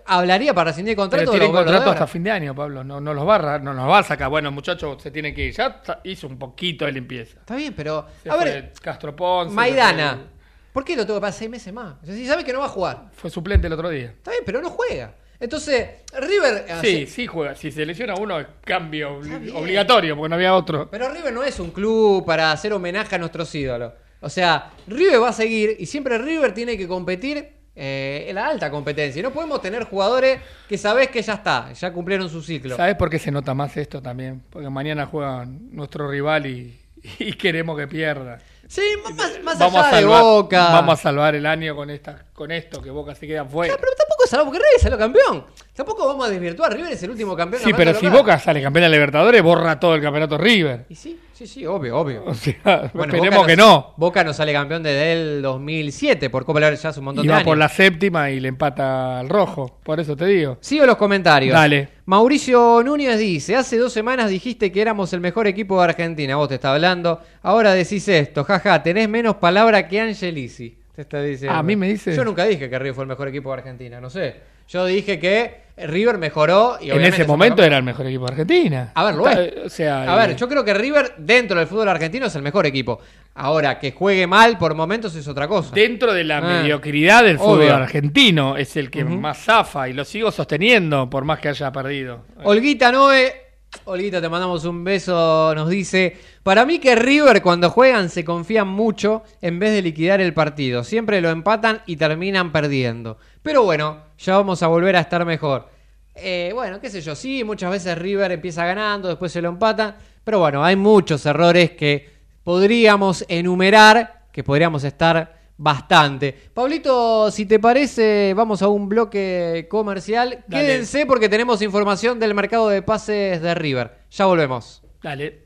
Speaker 3: hablaría para rescindir
Speaker 4: Pero
Speaker 3: contrato.
Speaker 4: tiene
Speaker 3: lo- lo
Speaker 4: contrato hasta fin de año, Pablo. No, no los va a, no nos va a sacar. Bueno, muchachos, se tiene que ir. Ya hizo un poquito de limpieza.
Speaker 3: Está bien, pero.
Speaker 4: Se
Speaker 3: a ver,
Speaker 4: Castro Ponce.
Speaker 3: Maidana.
Speaker 4: fue-
Speaker 3: ¿Por qué lo tengo que pasar seis meses más? O sea, si sabe que no va a jugar.
Speaker 4: Fue suplente el otro día.
Speaker 3: Está bien, pero no juega. Entonces, River.
Speaker 4: Sí,
Speaker 3: hace-
Speaker 4: sí juega. Si se lesiona uno, es cambio obligatorio, porque no había otro.
Speaker 3: Pero River no es un club para hacer homenaje a nuestros ídolos. O sea, River va a seguir y siempre River tiene que competir eh, la alta competencia. Y no podemos tener jugadores que sabés que ya está, ya cumplieron su ciclo.
Speaker 4: ¿Sabes por qué se nota más esto también? Porque mañana juega nuestro rival y, <laughs> y queremos que pierda.
Speaker 3: Sí, más, más
Speaker 4: vamos
Speaker 3: allá
Speaker 4: a salvar,
Speaker 3: de Boca.
Speaker 4: Vamos a salvar el año con esta, con esto, que Boca se queda fuera.
Speaker 3: Ah, pero tampoco es algo porque River salió campeón. Tampoco vamos a desvirtuar. River es el último campeón.
Speaker 4: Sí, pero si
Speaker 3: local.
Speaker 4: Boca sale campeón de la Libertadores, borra todo el campeonato River.
Speaker 3: Y sí, sí, sí, obvio, obvio. <laughs>
Speaker 4: O sea,
Speaker 3: Bueno,
Speaker 4: esperemos
Speaker 3: Boca
Speaker 4: que no.
Speaker 3: Boca no sale campeón desde el 2007 por Copa Libertadores ya hace un montón
Speaker 4: Y
Speaker 3: de
Speaker 4: va
Speaker 3: años.
Speaker 4: por la séptima y le empata al rojo. Por eso te digo.
Speaker 3: Sigo los comentarios.
Speaker 4: Dale.
Speaker 3: Mauricio Núñez dice, hace dos semanas dijiste que éramos el mejor equipo de Argentina, vos te está hablando, ahora decís esto, jaja, tenés menos palabra que Angelici. Te está diciendo.
Speaker 4: A mí me dice-
Speaker 3: Yo nunca dije que River fue el mejor equipo de Argentina, no sé. Yo dije que River mejoró y
Speaker 4: en ese momento era el mejor equipo de Argentina.
Speaker 3: A ver, lo
Speaker 4: Está-
Speaker 3: es.
Speaker 4: O sea,
Speaker 3: A ver,
Speaker 4: eh,
Speaker 3: yo creo que River dentro del fútbol argentino es el mejor equipo. Ahora, que juegue mal por momentos es otra cosa.
Speaker 4: dentro de la
Speaker 3: Ah.
Speaker 4: mediocridad del fútbol
Speaker 3: Obvio.
Speaker 4: argentino es el que más zafa y lo sigo sosteniendo por más que haya perdido.
Speaker 3: Olguita Noe, Olguita, te mandamos un beso, nos dice, para mí que River cuando juegan se confían mucho en vez de liquidar el partido, siempre lo empatan y terminan perdiendo. Pero bueno, ya vamos a volver a estar mejor. Eh, bueno, qué sé yo, sí, muchas veces River empieza ganando, después se lo empatan, pero bueno, hay muchos errores que podríamos enumerar, que podríamos estar bastante. Pablito, si te parece, vamos a un bloque comercial.
Speaker 4: Dale.
Speaker 3: Quédense porque tenemos información del mercado de pases de River. Ya volvemos.
Speaker 4: Dale.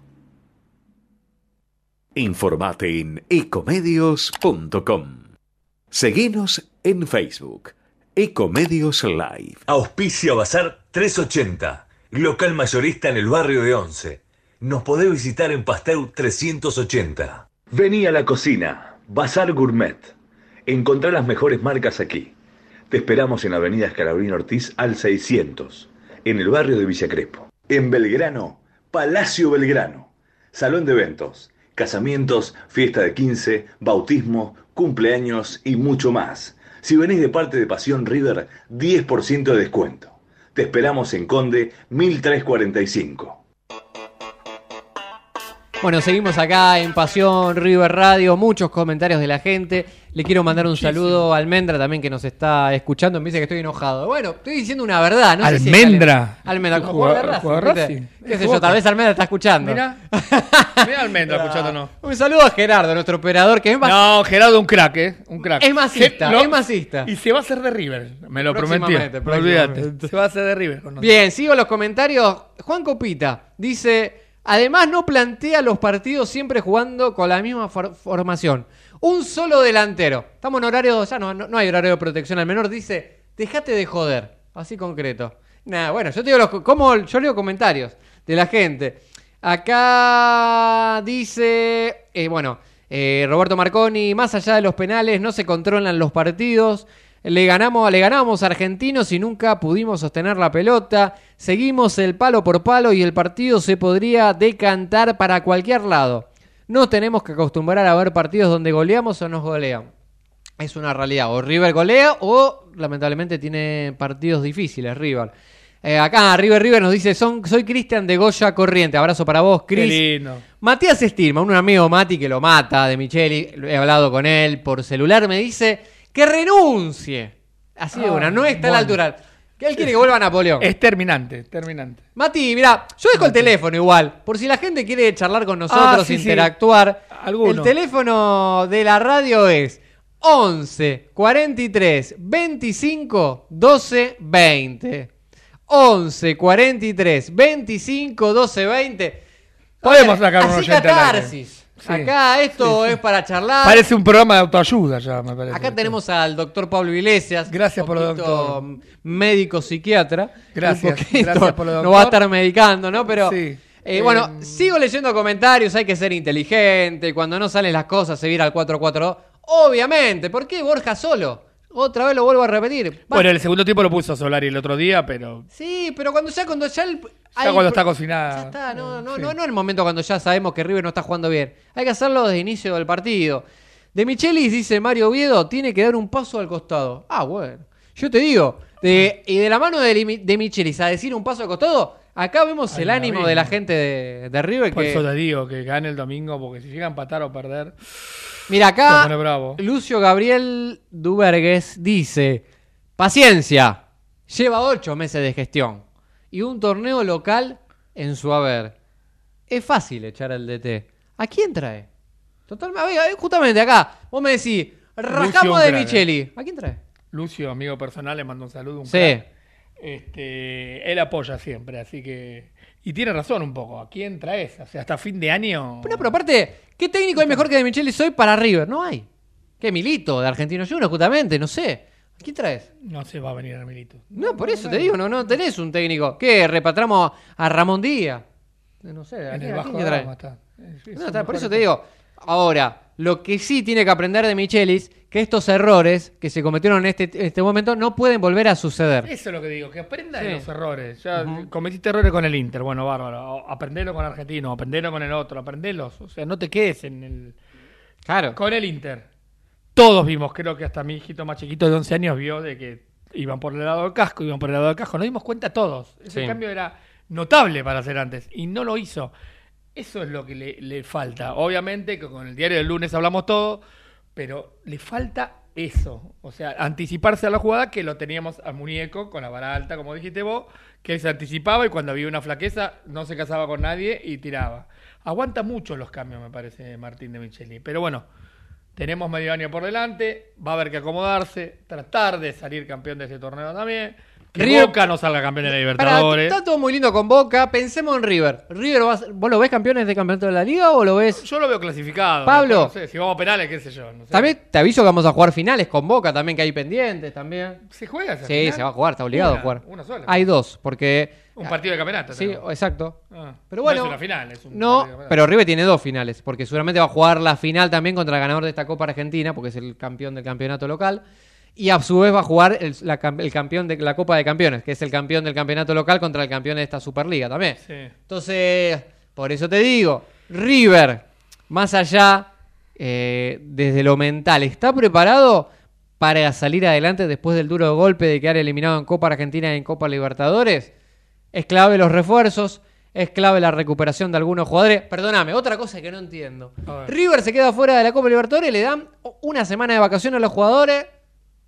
Speaker 5: Informate en ecomedios.com. Seguinos en Facebook, Ecomedios Live.
Speaker 2: Auspicia Bazar 380, local mayorista en el barrio de Once. Nos podés visitar en Pasteur 380. Vení a la cocina, Bazar Gourmet. Encontrá las mejores marcas aquí. Te esperamos en Avenida Escalabrín Ortiz al 600, en el barrio de Villa Crespo. En Belgrano, Palacio Belgrano. Salón de eventos, casamientos, fiesta de 15, bautismo, cumpleaños y mucho más. Si venís de parte de Pasión River, 10% de descuento. Te esperamos en Conde 1345.
Speaker 3: Bueno, seguimos acá en Pasión River Radio, muchos comentarios de la gente. Le quiero mandar un saludo a Almendra también que nos está escuchando. Me dice que estoy enojado. Bueno, estoy diciendo una verdad. No sé si es
Speaker 4: Almendra.
Speaker 3: Almendra, como
Speaker 4: jugador-.
Speaker 3: ¿Qué sé yo? Tal vez Almendra está escuchando.
Speaker 4: Mira, <laughs> mira Almendra escuchándonos.
Speaker 3: Un saludo a Gerardo, nuestro operador, que es más.
Speaker 4: No, Gerardo, un crack, ¿eh? Un crack.
Speaker 3: Es masista,
Speaker 4: Se-
Speaker 3: es masista.
Speaker 4: Y se va a hacer de River, me lo prometió.
Speaker 3: Próximamente,
Speaker 4: No olvídate.
Speaker 3: próximamente.
Speaker 4: Se va a hacer de River con nosotros.
Speaker 3: Bien, sigo los comentarios. Juan Copita dice: Además, no plantea los partidos siempre jugando con la misma for- formación. Un solo delantero. Estamos en horario, ya no, no, hay horario de protección al menor. Dice: Dejate de joder. Así concreto. Nada, bueno, yo te digo los, co- como, yo leo comentarios de la gente. Acá dice: eh, Bueno, eh, Roberto Marconi, más allá de los penales, no se controlan los partidos. Le ganamos, le ganamos a argentinos y nunca pudimos sostener la pelota. Seguimos el palo por palo y el partido se podría decantar para cualquier lado. No tenemos que acostumbrar a ver partidos donde goleamos o nos golean. Es una realidad. O River golea o lamentablemente tiene partidos difíciles River. Eh, acá River River nos dice, Son, soy Cristian de Goya Corriente. Abrazo para vos, Cris. Matías Estirma, un amigo Mati que lo mata de Micheli, he hablado con él por celular, me dice que renuncie. Así de
Speaker 4: Ah,
Speaker 3: una, no está a la
Speaker 4: bueno.
Speaker 3: altura. Que él quiere que vuelva Napoleón.
Speaker 4: Es terminante, terminante.
Speaker 3: Mati, mira, yo dejo el teléfono igual, por si la gente quiere charlar con nosotros,
Speaker 4: Ah, sí, sí.
Speaker 3: interactuar.
Speaker 4: Alguno.
Speaker 3: El teléfono de la radio es 11 43 25 12 20. 11 43 25 12 20.
Speaker 4: Podemos sacar un
Speaker 3: Así
Speaker 4: oyente al aire.
Speaker 3: catarsis.
Speaker 4: Sí.
Speaker 3: Acá esto es para charlar.
Speaker 4: Parece un programa de autoayuda ya, me parece.
Speaker 3: Acá tenemos al doctor Pablo Iglesias.
Speaker 4: Gracias por lo doctor.
Speaker 3: Médico psiquiatra.
Speaker 4: Gracias, gracias por lo <laughs>
Speaker 3: No
Speaker 4: doctor.
Speaker 3: va a estar medicando, ¿no? Pero.
Speaker 4: Sí.
Speaker 3: eh,
Speaker 4: Eh,
Speaker 3: bueno, sigo leyendo comentarios, hay que ser inteligente, cuando no salen las cosas, seguir al 442. Obviamente, ¿por qué Borja solo? Otra vez lo vuelvo a repetir.
Speaker 4: Bueno, el segundo tiempo lo puso Solari el otro día, pero
Speaker 3: Sí, pero cuando ya, cuando ya, el-
Speaker 4: ya
Speaker 3: hay-
Speaker 4: cuando está cocinada.
Speaker 3: ya está, no, no,
Speaker 4: Sí.
Speaker 3: no, no en el momento cuando ya sabemos que River no está jugando bien. Hay que hacerlo desde el inicio del partido. De Michelis dice Mario Oviedo, tiene que dar un paso al costado. Ah, bueno. Yo te digo, de- y de la mano de, Michelis a decir un paso al costado, acá vemos el ánimo de la gente de, de River.
Speaker 4: Por
Speaker 3: Que,
Speaker 4: eso te digo que gane el domingo, porque si llega a empatar o perder,
Speaker 3: mira, acá
Speaker 4: bravo.
Speaker 3: Lucio Gabriel Dubergues dice, paciencia, lleva ocho meses de gestión y un torneo local en su haber. Es fácil echar al DT. ¿A quién trae? Totalmente, justamente acá, vos me decís, rajamos
Speaker 4: un
Speaker 3: de Micheli. ¿A quién trae?
Speaker 4: Lucio, amigo personal, le mando un saludo. Un
Speaker 3: Sí.
Speaker 4: crack. Este, él apoya siempre, así que. Y tiene razón un poco. ¿A quién traes? O sea, hasta fin de año.
Speaker 3: Pero, pero aparte, ¿qué técnico hay mejor que de Micheli hoy para River? No hay. ¿Qué Milito de Argentino Juniors, justamente? No sé. ¿A quién traes?
Speaker 4: No se va a venir Armelito.
Speaker 3: No, por eso te digo, no, no tenés un técnico. ¿Qué? ¿Repatramos a Ramón Díaz? No sé, ¿a
Speaker 4: En el
Speaker 3: a
Speaker 4: bajo está. Es- es
Speaker 3: No, está, por eso te digo. Ahora, lo que sí tiene que aprender de Michelis, que estos errores que se cometieron en este, en este momento no pueden volver a suceder.
Speaker 4: Eso es lo que digo, que aprenda
Speaker 3: Sí.
Speaker 4: de los errores. Ya cometiste errores con el Inter, bueno, bárbaro. Aprendelo con Argentino, aprendelo con el otro, aprendelos. O sea, no te quedes en el.
Speaker 3: Claro.
Speaker 4: Con el Inter. Todos vimos, creo que hasta mi hijito más chiquito de 11 años vio de que iban por el lado del casco, iban por el lado del casco. Nos dimos cuenta todos. Ese
Speaker 3: Sí.
Speaker 4: cambio era notable para hacer antes y no lo hizo. Eso es lo que le, le falta. Obviamente que con el diario del lunes hablamos todo, pero le falta eso. O sea, anticiparse a la jugada que lo teníamos al muñeco con la vara alta, como dijiste vos, que él se anticipaba y cuando había una flaqueza no se casaba con nadie y tiraba. Aguanta mucho los cambios, me parece, Martín de Micheli. Pero bueno, tenemos medio año por delante, va a haber que acomodarse, tratar de salir campeón de ese torneo también. Que
Speaker 3: River-
Speaker 4: Boca no salga campeón de la Libertadores.
Speaker 3: está todo muy lindo con Boca. Pensemos en River. River ¿Vos lo ves campeones de campeonato de la liga o lo ves?
Speaker 4: Yo lo veo clasificado.
Speaker 3: Pablo.
Speaker 4: No sé, si vamos a penales, qué sé yo. no sé.
Speaker 3: También te aviso que vamos a jugar finales con Boca también, que hay pendientes también.
Speaker 4: ¿Se juega esa
Speaker 3: Sí,
Speaker 4: final?
Speaker 3: se va a jugar, está obligado
Speaker 4: Una,
Speaker 3: a jugar.
Speaker 4: Una sola.
Speaker 3: Hay dos, porque.
Speaker 4: Un partido de campeonato.
Speaker 3: Sí, exacto.
Speaker 4: Ah,
Speaker 3: Pero bueno,
Speaker 4: No es una final, es un
Speaker 3: No, pero River tiene dos finales, porque seguramente va a jugar la final también contra el ganador de esta Copa Argentina, porque es el campeón del campeonato local. Y a su vez va a jugar el, la el campeón de la Copa de Campeones, que es el campeón del campeonato local contra el campeón de esta Superliga también.
Speaker 4: Sí.
Speaker 3: Entonces, por eso te digo, River, más allá eh, desde lo mental, ¿está preparado para salir adelante después del duro golpe de quedar eliminado en Copa Argentina y en Copa Libertadores? Es clave los refuerzos, es clave la recuperación de algunos jugadores. Perdóname, otra cosa que no entiendo. River se queda fuera de la Copa Libertadores, le dan una semana de vacaciones a los jugadores.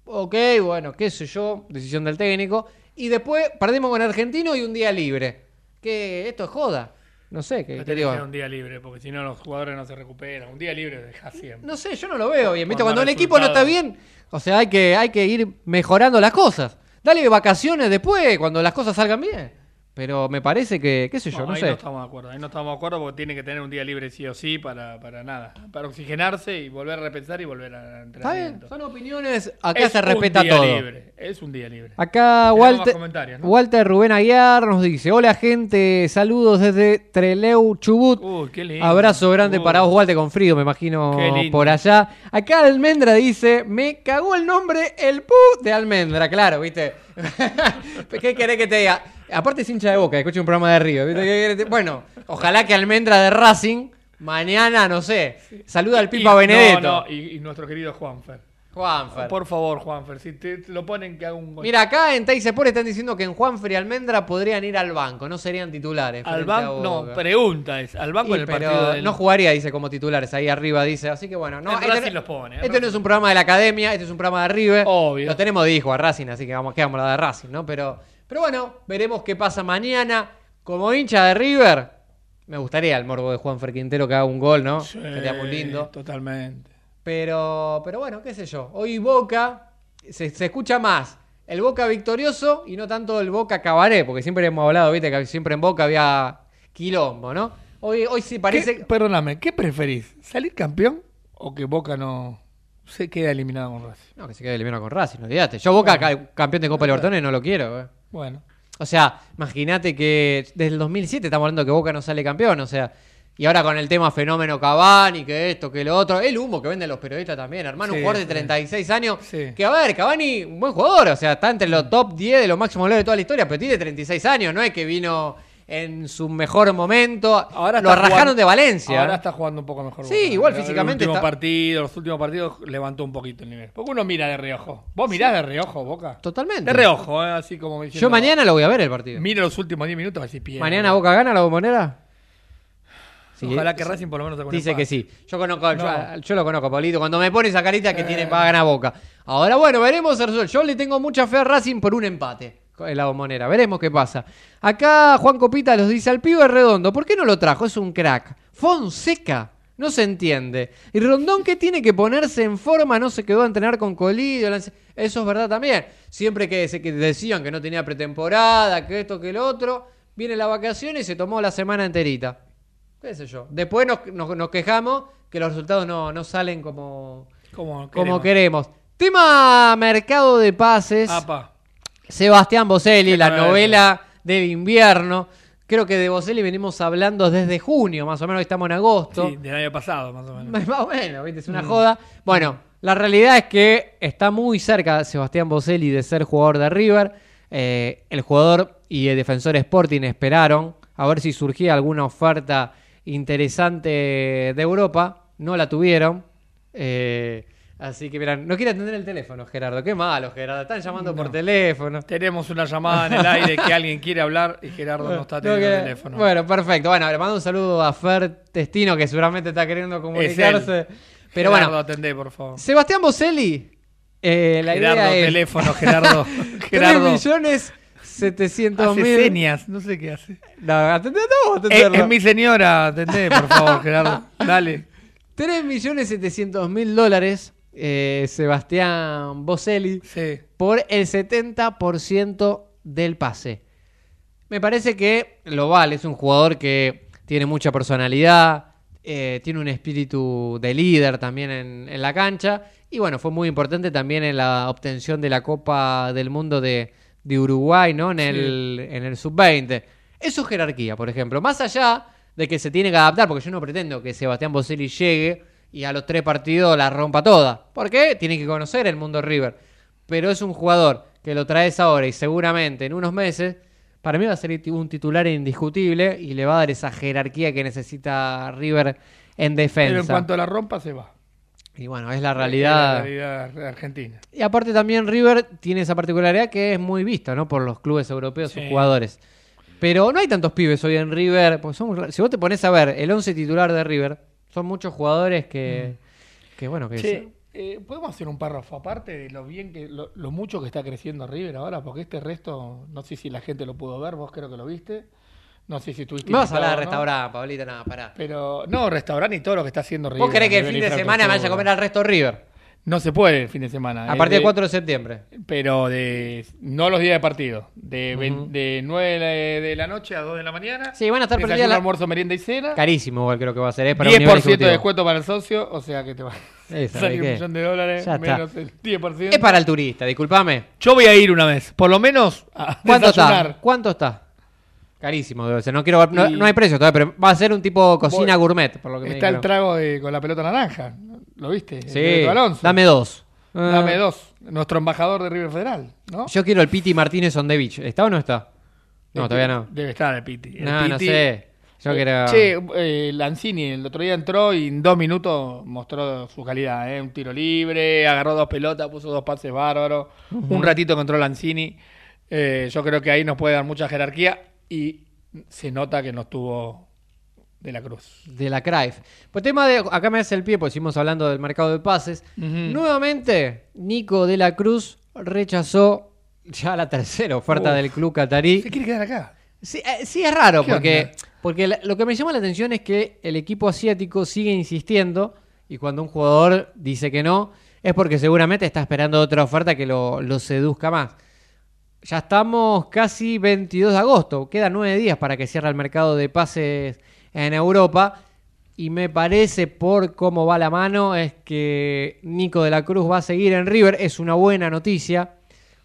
Speaker 3: Ok, bueno, qué sé yo, decisión del técnico. Y después perdimos con Argentino y un día libre. Que esto es joda. No sé, que, que digo.
Speaker 4: un día libre, porque si no los jugadores no se recuperan. Un día libre deja siempre.
Speaker 3: No sé, yo no lo veo bien. ¿Viste? Cuando el equipo no está bien, o sea, hay que, hay que ir mejorando las cosas. Dale vacaciones después, cuando las cosas salgan bien. Pero me parece que, qué sé yo,
Speaker 4: No,
Speaker 3: no
Speaker 4: ahí
Speaker 3: sé.
Speaker 4: no estamos de acuerdo. Ahí no estamos de acuerdo porque tiene que tener un día libre sí o sí para, para nada. Para oxigenarse y volver a repensar y volver
Speaker 3: bien,
Speaker 4: entrenamiento.
Speaker 3: son opiniones. Acá
Speaker 4: Es
Speaker 3: se
Speaker 4: un
Speaker 3: respeta
Speaker 4: día
Speaker 3: todo.
Speaker 4: libre, Es un día libre.
Speaker 3: Acá
Speaker 4: Tenemos
Speaker 3: Walter,
Speaker 4: más comentarios, ¿no?
Speaker 3: Walter Rubén Aguiar nos dice: Hola gente, saludos desde Treleu, Chubut.
Speaker 4: Uy, qué lindo.
Speaker 3: Abrazo grande para vos, Walter, con frío, me imagino por allá. Acá Almendra dice: Me cagó el nombre el pu de Almendra, claro, ¿viste? ¿Qué querés que te diga? Aparte es hincha de boca, escucha un programa de Río. ¿viste? ¿Qué querés que te- Bueno, ojalá que Almendra de Racing, mañana, no sé, saluda al Pipa
Speaker 4: Y-
Speaker 3: Benedetto.
Speaker 4: No, no, y, y nuestro querido Juanfer.
Speaker 3: Juanfer.
Speaker 4: Por favor, Juanfer, si te, te lo ponen que haga un gol.
Speaker 3: Mira, acá en Teis Sport están diciendo que en Juanfer y Almendra podrían ir al banco, no serían titulares.
Speaker 4: al banco, no, pregunta es, al banco
Speaker 3: Y,
Speaker 4: en el
Speaker 3: pero
Speaker 4: partido del...
Speaker 3: no jugaría, dice, como titulares, ahí arriba dice. Así que bueno, no,
Speaker 4: En
Speaker 3: este,
Speaker 4: Racing
Speaker 3: no-
Speaker 4: los pone,
Speaker 3: este no es un programa de la academia, este es un programa de River.
Speaker 4: Obvio.
Speaker 3: Lo tenemos de hijo a Racing, así que vamos, que vamos a hablar de Racing, ¿no? Pero, pero bueno, veremos qué pasa mañana. Como hincha de River, me gustaría el morbo de Juanfer Quintero que haga un gol, ¿no?
Speaker 4: Sí,
Speaker 3: Sería muy lindo.
Speaker 4: Totalmente.
Speaker 3: Pero, pero bueno, qué sé yo. Hoy Boca se, se escucha más el Boca victorioso y no tanto el Boca cabaret, porque siempre hemos hablado, viste, que siempre en Boca había quilombo, ¿no? Hoy, hoy sí parece.
Speaker 4: ¿Qué- perdóname, ¿qué preferís? ¿Salir campeón o que Boca no se queda eliminado con Racing?
Speaker 3: No, que se quede eliminado con Racing, no olvídate. Yo Boca ca- campeón de Copa Libertadores no lo quiero, eh.
Speaker 4: Bueno,
Speaker 3: O sea, imagínate que desde el 2007 estamos hablando que Boca no sale campeón, o sea, y ahora con el tema fenómeno Cavani, que esto, que lo otro, el humo que venden los periodistas también, hermano,
Speaker 4: Sí,
Speaker 3: un jugador de
Speaker 4: sí.
Speaker 3: 36 años,
Speaker 4: Sí.
Speaker 3: que a ver, Cavani, un buen jugador, o sea, está entre los top 10 de los máximos goleadores de toda la historia, pero tiene 36 años, no es que vino en su mejor momento,
Speaker 4: ahora
Speaker 3: lo
Speaker 4: está
Speaker 3: arrajaron
Speaker 4: jugando-
Speaker 3: de Valencia.
Speaker 4: Ahora está jugando un poco mejor.
Speaker 3: Sí, igual
Speaker 4: El
Speaker 3: físicamente
Speaker 4: último
Speaker 3: está-
Speaker 4: partido, los últimos partidos levantó un poquito el nivel. Porque uno mira de reojo. ¿Vos mirás de reojo, Boca?
Speaker 3: Totalmente.
Speaker 4: De reojo, ¿eh? así como diciendo,
Speaker 3: Yo mañana lo voy a ver el partido.
Speaker 4: Mira los últimos 10 minutos a ver si pierde.
Speaker 3: ¿Mañana Boca gana la bombonera? Sí,
Speaker 4: Ojalá que Racing por lo menos un
Speaker 3: Dice que sí. Yo conozco, yo,
Speaker 4: No.
Speaker 3: yo lo conozco, Pablito. Cuando me pone esa carita que tiene va a ganar Boca. Ahora, bueno, veremos el. Yo le tengo mucha fe a Racing por un empate en la bombonera. Veremos qué pasa. Acá Juan Copita los dice al pibe redondo. ¿Por qué no lo trajo? Es un crack. Fonseca. No se entiende. Y Rondón que tiene que ponerse en forma, no se quedó a entrenar con Colidio. Eso es verdad también. Siempre que, se, que decían que no tenía pretemporada, que esto, que lo otro, viene la vacación y se tomó la semana enterita. ¿Qué sé yo? Después nos, nos- nos quejamos que los resultados no, no salen como,
Speaker 4: Como
Speaker 3: como
Speaker 4: queremos.
Speaker 3: queremos. Tema mercado de pases.
Speaker 4: Apa.
Speaker 3: Sebastián Boselli, la novela del invierno. Creo que de Boselli venimos hablando desde junio, más o menos, hoy estamos en agosto.
Speaker 4: Sí, del año pasado, más o menos. <laughs>
Speaker 3: Más o menos, ¿viste? es una joda. Bueno, la realidad es que está muy cerca Sebastián Boselli de ser jugador de River. Eh, el jugador y el defensor Sporting esperaron a ver si surgía alguna oferta interesante de Europa. No la tuvieron. Eh, así que, miran, no quiere atender el teléfono, Gerardo. Qué malo, Gerardo. Están llamando por teléfono.
Speaker 4: Tenemos una llamada en el aire que alguien quiere hablar y Gerardo no está
Speaker 3: No, que-
Speaker 4: el teléfono.
Speaker 3: Bueno, perfecto. Bueno, le mando un saludo a Fer Testino, que seguramente está queriendo comunicarse. Pero
Speaker 4: Gerardo,
Speaker 3: bueno,
Speaker 4: atendé, por favor.
Speaker 3: Sebastián Boselli, eh, la
Speaker 4: Gerardo,
Speaker 3: idea es
Speaker 4: teléfono, Gerardo. <laughs>
Speaker 3: 3
Speaker 4: Gerardo.
Speaker 3: millones 700
Speaker 4: Hace
Speaker 3: mil.
Speaker 4: señas, no sé qué hace.
Speaker 3: No, atendé a todo,
Speaker 4: Es, es mi señora, atendé, por favor, <laughs> Gerardo. Dale.
Speaker 3: 3 millones 700 mil dólares, eh, Sebastián Boselli,
Speaker 4: Sí.
Speaker 3: por el 70% del pase. Me parece que lo vale, es un jugador que tiene mucha personalidad, eh, tiene un espíritu de líder también en, en la cancha y bueno, fue muy importante también en la obtención de la Copa del Mundo de, de Uruguay, ¿no? En el, en el sub-20. Eso es jerarquía, por ejemplo. Más allá de que se tiene que adaptar, porque yo no pretendo que Sebastián Boselli llegue y a los tres partidos la rompa toda. Porque tiene que conocer el mundo River. Pero es un jugador que lo traes ahora y seguramente en unos meses, para mí va a ser un titular indiscutible y le va a dar esa jerarquía que necesita River en defensa.
Speaker 4: Pero en cuanto a la rompa, se va.
Speaker 3: Y bueno, es la
Speaker 4: Es
Speaker 3: realidad.
Speaker 4: la realidad argentina.
Speaker 3: Y aparte también River tiene esa particularidad que es muy vista, ¿no? Por los clubes europeos, sus
Speaker 4: Sí.
Speaker 3: jugadores. Pero no hay tantos pibes hoy en River. Porque si vos te pones a ver el 11 titular de River, son muchos jugadores que, que bueno, que
Speaker 4: Che, eh, ¿podemos hacer un párrafo aparte de lo bien que, lo, lo mucho que está creciendo River ahora? Porque este resto, no sé si la gente lo pudo ver, vos creo que lo viste. No sé si tuviste.
Speaker 3: Me vas a hablar de
Speaker 4: o no,
Speaker 3: restaurante, Pablito, nada, pará.
Speaker 4: Pero, no, restaurante y todo lo que está haciendo River.
Speaker 3: ¿Vos querés que el fin de semana me vaya a comer al resto de River?
Speaker 4: No se puede el fin de semana.
Speaker 3: A
Speaker 4: eh,
Speaker 3: partir del
Speaker 4: de-
Speaker 3: 4 de septiembre.
Speaker 4: Pero de no los días de partido. De,
Speaker 3: Ujú.
Speaker 4: de 9 de, de la noche a 2 de la mañana.
Speaker 3: Sí, van a estar perdidas la-
Speaker 4: almuerzo, merienda y cena.
Speaker 3: Carísimo igual creo que va a ser, ¿eh? Para un nivel
Speaker 4: 10% de descuento para el socio, o sea que te va a
Speaker 3: Sí, <laughs> ¿sabés
Speaker 4: salir un millón de dólares
Speaker 3: Ya está.
Speaker 4: menos el 10%.
Speaker 3: Es para el turista, discúlpame.
Speaker 4: Yo voy a ir una vez, por lo menos a
Speaker 3: ¿Cuánto
Speaker 4: desayunar.
Speaker 3: está? ¿Cuánto está? Carísimo, debe ser. No quiero no, hay precio todavía, pero va a ser un tipo cocina
Speaker 4: Voy-
Speaker 3: gourmet, por lo que me
Speaker 4: Está el trago de- con la pelota naranja. ¿Lo viste? El
Speaker 3: Sí,
Speaker 4: Alonso.
Speaker 3: dame dos.
Speaker 4: Dame
Speaker 3: Ah,
Speaker 4: dos. Nuestro embajador de River Federal, ¿no?
Speaker 3: Yo quiero el Piti Martínez on the beach. ¿Está o no está? No,
Speaker 4: El
Speaker 3: todavía no.
Speaker 4: Debe estar el Piti. El
Speaker 3: No, no sé. Yo era...
Speaker 4: Che, eh, Lanzini el otro día entró y en dos minutos mostró su calidad. ¿eh? Un tiro libre, agarró dos pelotas, puso dos pases bárbaros. Un ratito entró Lanzini. Eh, yo creo que ahí nos puede dar mucha jerarquía y se nota que no estuvo de la cruz.
Speaker 3: de la Cruyff. Pues tema de, acá me hace el pie, pues seguimos hablando del mercado de pases. Nuevamente, Nico de la Cruz rechazó ya la tercera oferta
Speaker 4: Uf.
Speaker 3: del club catarí.
Speaker 4: Se quiere quedar acá.
Speaker 3: Sí, eh, sí es raro,
Speaker 4: ¿Qué
Speaker 3: porque,
Speaker 4: onda?
Speaker 3: porque la- lo que me llama la atención es que el equipo asiático sigue insistiendo y cuando un jugador dice que no, es porque seguramente está esperando otra oferta que lo, lo seduzca más. Ya estamos casi 22 de agosto, quedan nueve días para que cierre el mercado de pases en Europa y me parece por cómo va la mano es que Nico de la Cruz va a seguir en River, es una buena noticia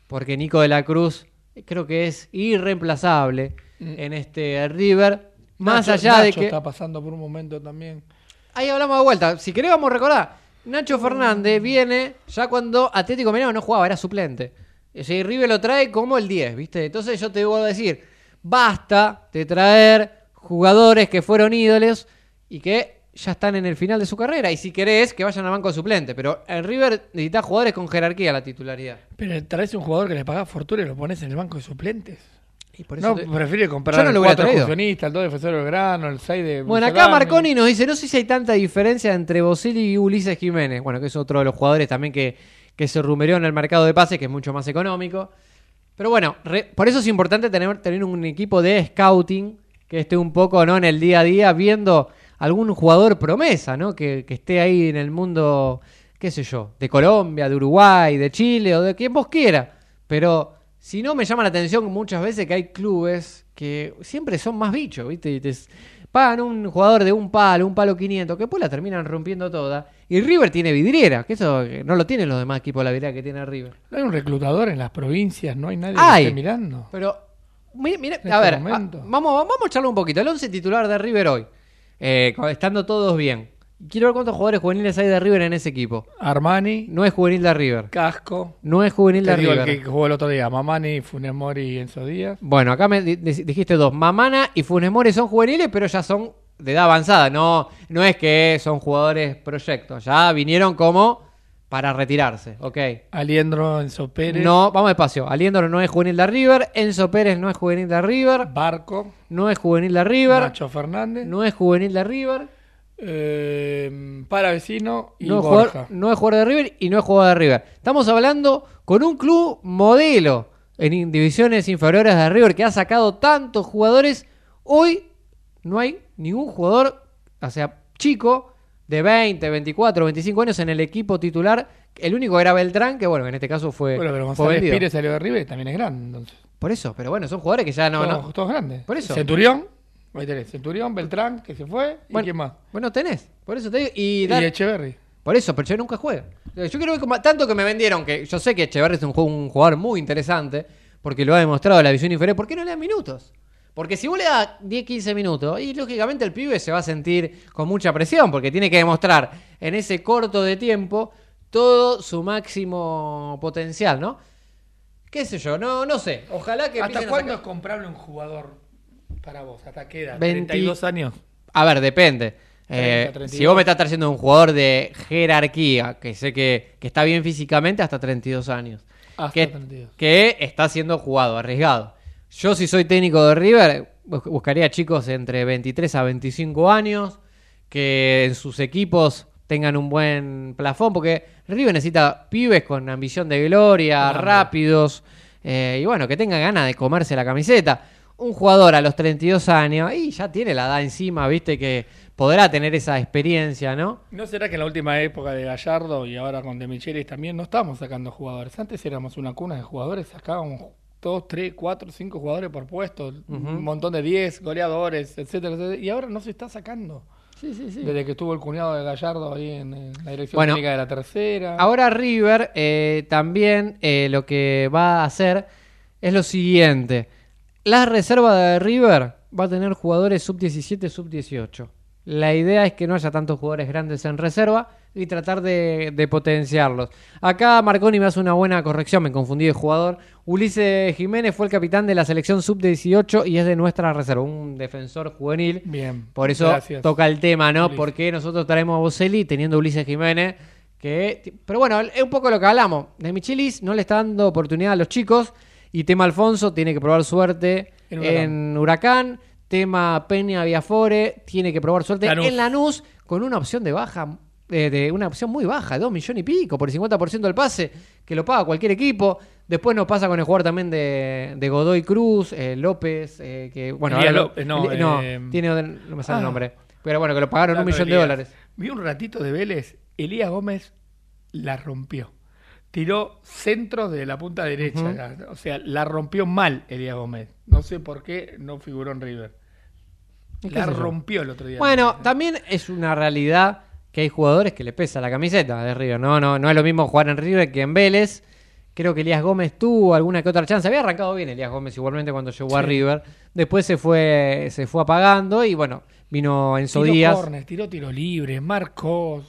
Speaker 3: porque Nico de la Cruz creo que es irreemplazable en este River, más
Speaker 4: Nacho-
Speaker 3: allá de que
Speaker 4: está pasando por un momento también.
Speaker 3: Ahí hablamos de vuelta. Si querés, vamos a recordar. Nacho Fernández viene ya cuando Atlético Mineiro no jugaba, era suplente. O sea, River lo trae como el 10, ¿viste? Entonces yo te voy a decir, basta de traer jugadores que fueron ídolos y que ya están en el final de su carrera. Y si querés, que vayan al banco suplente. Pero en River necesitas jugadores con jerarquía la titularidad.
Speaker 4: Pero traes un jugador que le pagas fortuna y lo pones en el banco de suplentes.
Speaker 3: Y por eso
Speaker 4: No,
Speaker 3: te-
Speaker 4: prefiere comprar
Speaker 3: no
Speaker 4: el
Speaker 3: lo hubiera
Speaker 4: 4
Speaker 3: traído.
Speaker 4: excursionista, el 2 defensor del grano, el 6 de.
Speaker 3: Bueno, acá. Marconi nos dice, no sé si hay tanta diferencia entre Boselli y Ulises Jiménez. Bueno, que es otro de los jugadores también que, que se rumoreó en el mercado de pases, que es mucho más económico. Pero bueno, por eso es importante tener, tener un equipo de scouting que esté un poco ¿no? en el día a día viendo algún jugador promesa, ¿no? Que, que esté ahí en el mundo, qué sé yo, de Colombia, de Uruguay, de Chile o de quien vos quiera. Pero si no, me llama la atención muchas veces que hay clubes que siempre son más bichos, ¿viste? Y te pagan un jugador de un palo, un palo 500, que después la terminan rompiendo toda. Y River tiene vidriera, que eso no lo tienen los demás equipos, la vidriera que tiene River.
Speaker 4: No hay un reclutador en las provincias, no hay nadie
Speaker 3: Hay.
Speaker 4: que esté mirando.
Speaker 3: Pero, mire, mire,
Speaker 4: En
Speaker 3: a
Speaker 4: este
Speaker 3: ver, a- vamos, vamos a echarle un poquito. El 11 titular de River hoy, eh, estando todos bien. Quiero ver cuántos jugadores juveniles hay de River en ese equipo.
Speaker 4: Armani,
Speaker 3: No es juvenil de River.
Speaker 4: Casco.
Speaker 3: No es juvenil
Speaker 4: Te
Speaker 3: de
Speaker 4: digo el
Speaker 3: River.
Speaker 4: que jugó el otro día, Mamani, Funes Mori y Enzo Díaz.
Speaker 3: Bueno, acá me di- di- dijiste dos. Mamana y Funes Mori son juveniles, pero ya son de edad avanzada. No, no es que son jugadores proyectos. Ya vinieron como para retirarse. Ok.
Speaker 4: Aliendro, Enzo Pérez.
Speaker 3: No, vamos despacio. Aliendro no es juvenil de River. Enzo Pérez no es juvenil de River.
Speaker 4: Barco.
Speaker 3: No es juvenil de River.
Speaker 4: Nacho Fernández.
Speaker 3: No es juvenil de River.
Speaker 4: Eh, para vecino y
Speaker 3: No es,
Speaker 4: Borja.
Speaker 3: jugador, no es jugador de River y no es jugador de River. Estamos hablando con un club modelo en divisiones inferiores de River que ha sacado tantos jugadores. Hoy no hay ningún jugador, o sea, chico, de 20, 24, 25 años en el equipo titular. El único era Beltrán, que bueno, en este caso fue,
Speaker 4: Bueno, pero González. Pires salió de River y también es grande, entonces.
Speaker 3: Por eso, pero bueno, son jugadores que ya no...
Speaker 4: todos,
Speaker 3: no-
Speaker 4: todos grandes.
Speaker 3: Por eso.
Speaker 4: Centurión. Ahí tenés. Centurión, Beltrán, que se fue. ¿Y
Speaker 3: bueno,
Speaker 4: quién más?
Speaker 3: Bueno, tenés. Por eso te digo. Y,
Speaker 4: Y Echeverry.
Speaker 3: Por eso, pero yo nunca juega. Yo quiero ver como- tanto que me vendieron que yo sé que Echeverri es un, ju- un jugador muy interesante porque lo ha demostrado la visión inferior. ¿Por qué no le dan minutos? Porque si vos le das 10, 15 minutos, y lógicamente el pibe se va a sentir con mucha presión porque tiene que demostrar en ese corto de tiempo todo su máximo potencial, ¿no? ¿Qué sé yo? No, no sé. Ojalá que
Speaker 4: ¿Hasta cuándo
Speaker 3: sacar-
Speaker 4: es comprable un jugador para vos? ¿Hasta qué edad?
Speaker 3: 20
Speaker 4: 32 años.
Speaker 3: A ver, depende.
Speaker 4: 30,
Speaker 3: Eh,
Speaker 4: 32.
Speaker 3: si vos me estás trayendo un jugador de jerarquía, que sé que, que está bien físicamente, hasta 32 años.
Speaker 4: Hasta
Speaker 3: que,
Speaker 4: 32.
Speaker 3: que está siendo jugado, arriesgado. Yo, si soy técnico de River, bus- buscaría chicos entre 23 a 25 años, que en sus equipos tengan un buen plafón, porque River necesita pibes con ambición de gloria, rápidos, eh, y bueno, que tengan ganas de comerse la camiseta. Un jugador a los 32 años, y ya tiene la edad encima, viste, que podrá tener esa experiencia, ¿no?
Speaker 4: ¿No será que en la última época de Gallardo y ahora con De Michelis también no estamos sacando jugadores? Antes éramos una cuna de jugadores, sacábamos dos, tres, cuatro, cinco jugadores por puesto, un montón de 10 goleadores, etcétera, etcétera, y ahora no se está sacando.
Speaker 3: Sí, sí, sí.
Speaker 4: Desde que estuvo el cuñado de Gallardo ahí en, en la dirección
Speaker 3: Bueno,
Speaker 4: técnica de la tercera.
Speaker 3: Ahora River eh, también eh, lo que va a hacer es lo siguiente. La reserva de River va a tener jugadores sub-17, sub-18. La idea es que no haya tantos jugadores grandes en reserva y tratar de, de potenciarlos. Acá Marconi me hace una buena corrección, me confundí de jugador. Ulises Jiménez fue el capitán de la selección sub-18 y es de nuestra reserva, un defensor juvenil.
Speaker 4: Bien.
Speaker 3: Por eso
Speaker 4: Gracias.
Speaker 3: toca el tema, ¿no?
Speaker 4: Ulises.
Speaker 3: Porque nosotros traemos a Boselli teniendo a Ulises Jiménez. Que, pero bueno, es un poco lo que hablamos. De Michelis no le está dando oportunidad a los chicos. Y tema Alfonso tiene que probar suerte
Speaker 4: En
Speaker 3: en
Speaker 4: Huracán.
Speaker 3: Tema Peña Viafore tiene que probar suerte
Speaker 4: Lanús.
Speaker 3: en Lanús con una opción de baja. eh, de una opción muy baja, de 2 millones y pico por el 50% del pase, que lo paga cualquier equipo. Después nos pasa con el jugador también de, de Godoy Cruz, eh, López, eh, que bueno,
Speaker 4: Elías
Speaker 3: ahora lo-
Speaker 4: López, no,
Speaker 3: no,
Speaker 4: eh,
Speaker 3: tiene, no me sale
Speaker 4: ah.
Speaker 3: el nombre. Pero bueno, que lo pagaron un millón de dólares.
Speaker 4: Vi un ratito de Vélez. Elías Gómez la rompió. Tiró centro de la punta derecha. O sea, la rompió mal Elías Gómez. No sé por qué no figuró en River.
Speaker 3: ¿Y qué
Speaker 4: La rompió el otro día.
Speaker 3: Bueno, también es una realidad que hay jugadores que le pesa la camiseta de River. No, no, no es lo mismo jugar en River que en Vélez. Creo que Elías Gómez tuvo alguna que otra chance. Había arrancado bien Elías Gómez igualmente cuando llegó a. River. Después se fue, se fue apagando y bueno, vino Enzo
Speaker 4: tiró
Speaker 3: Díaz.
Speaker 4: tiró tiro libre, marcó,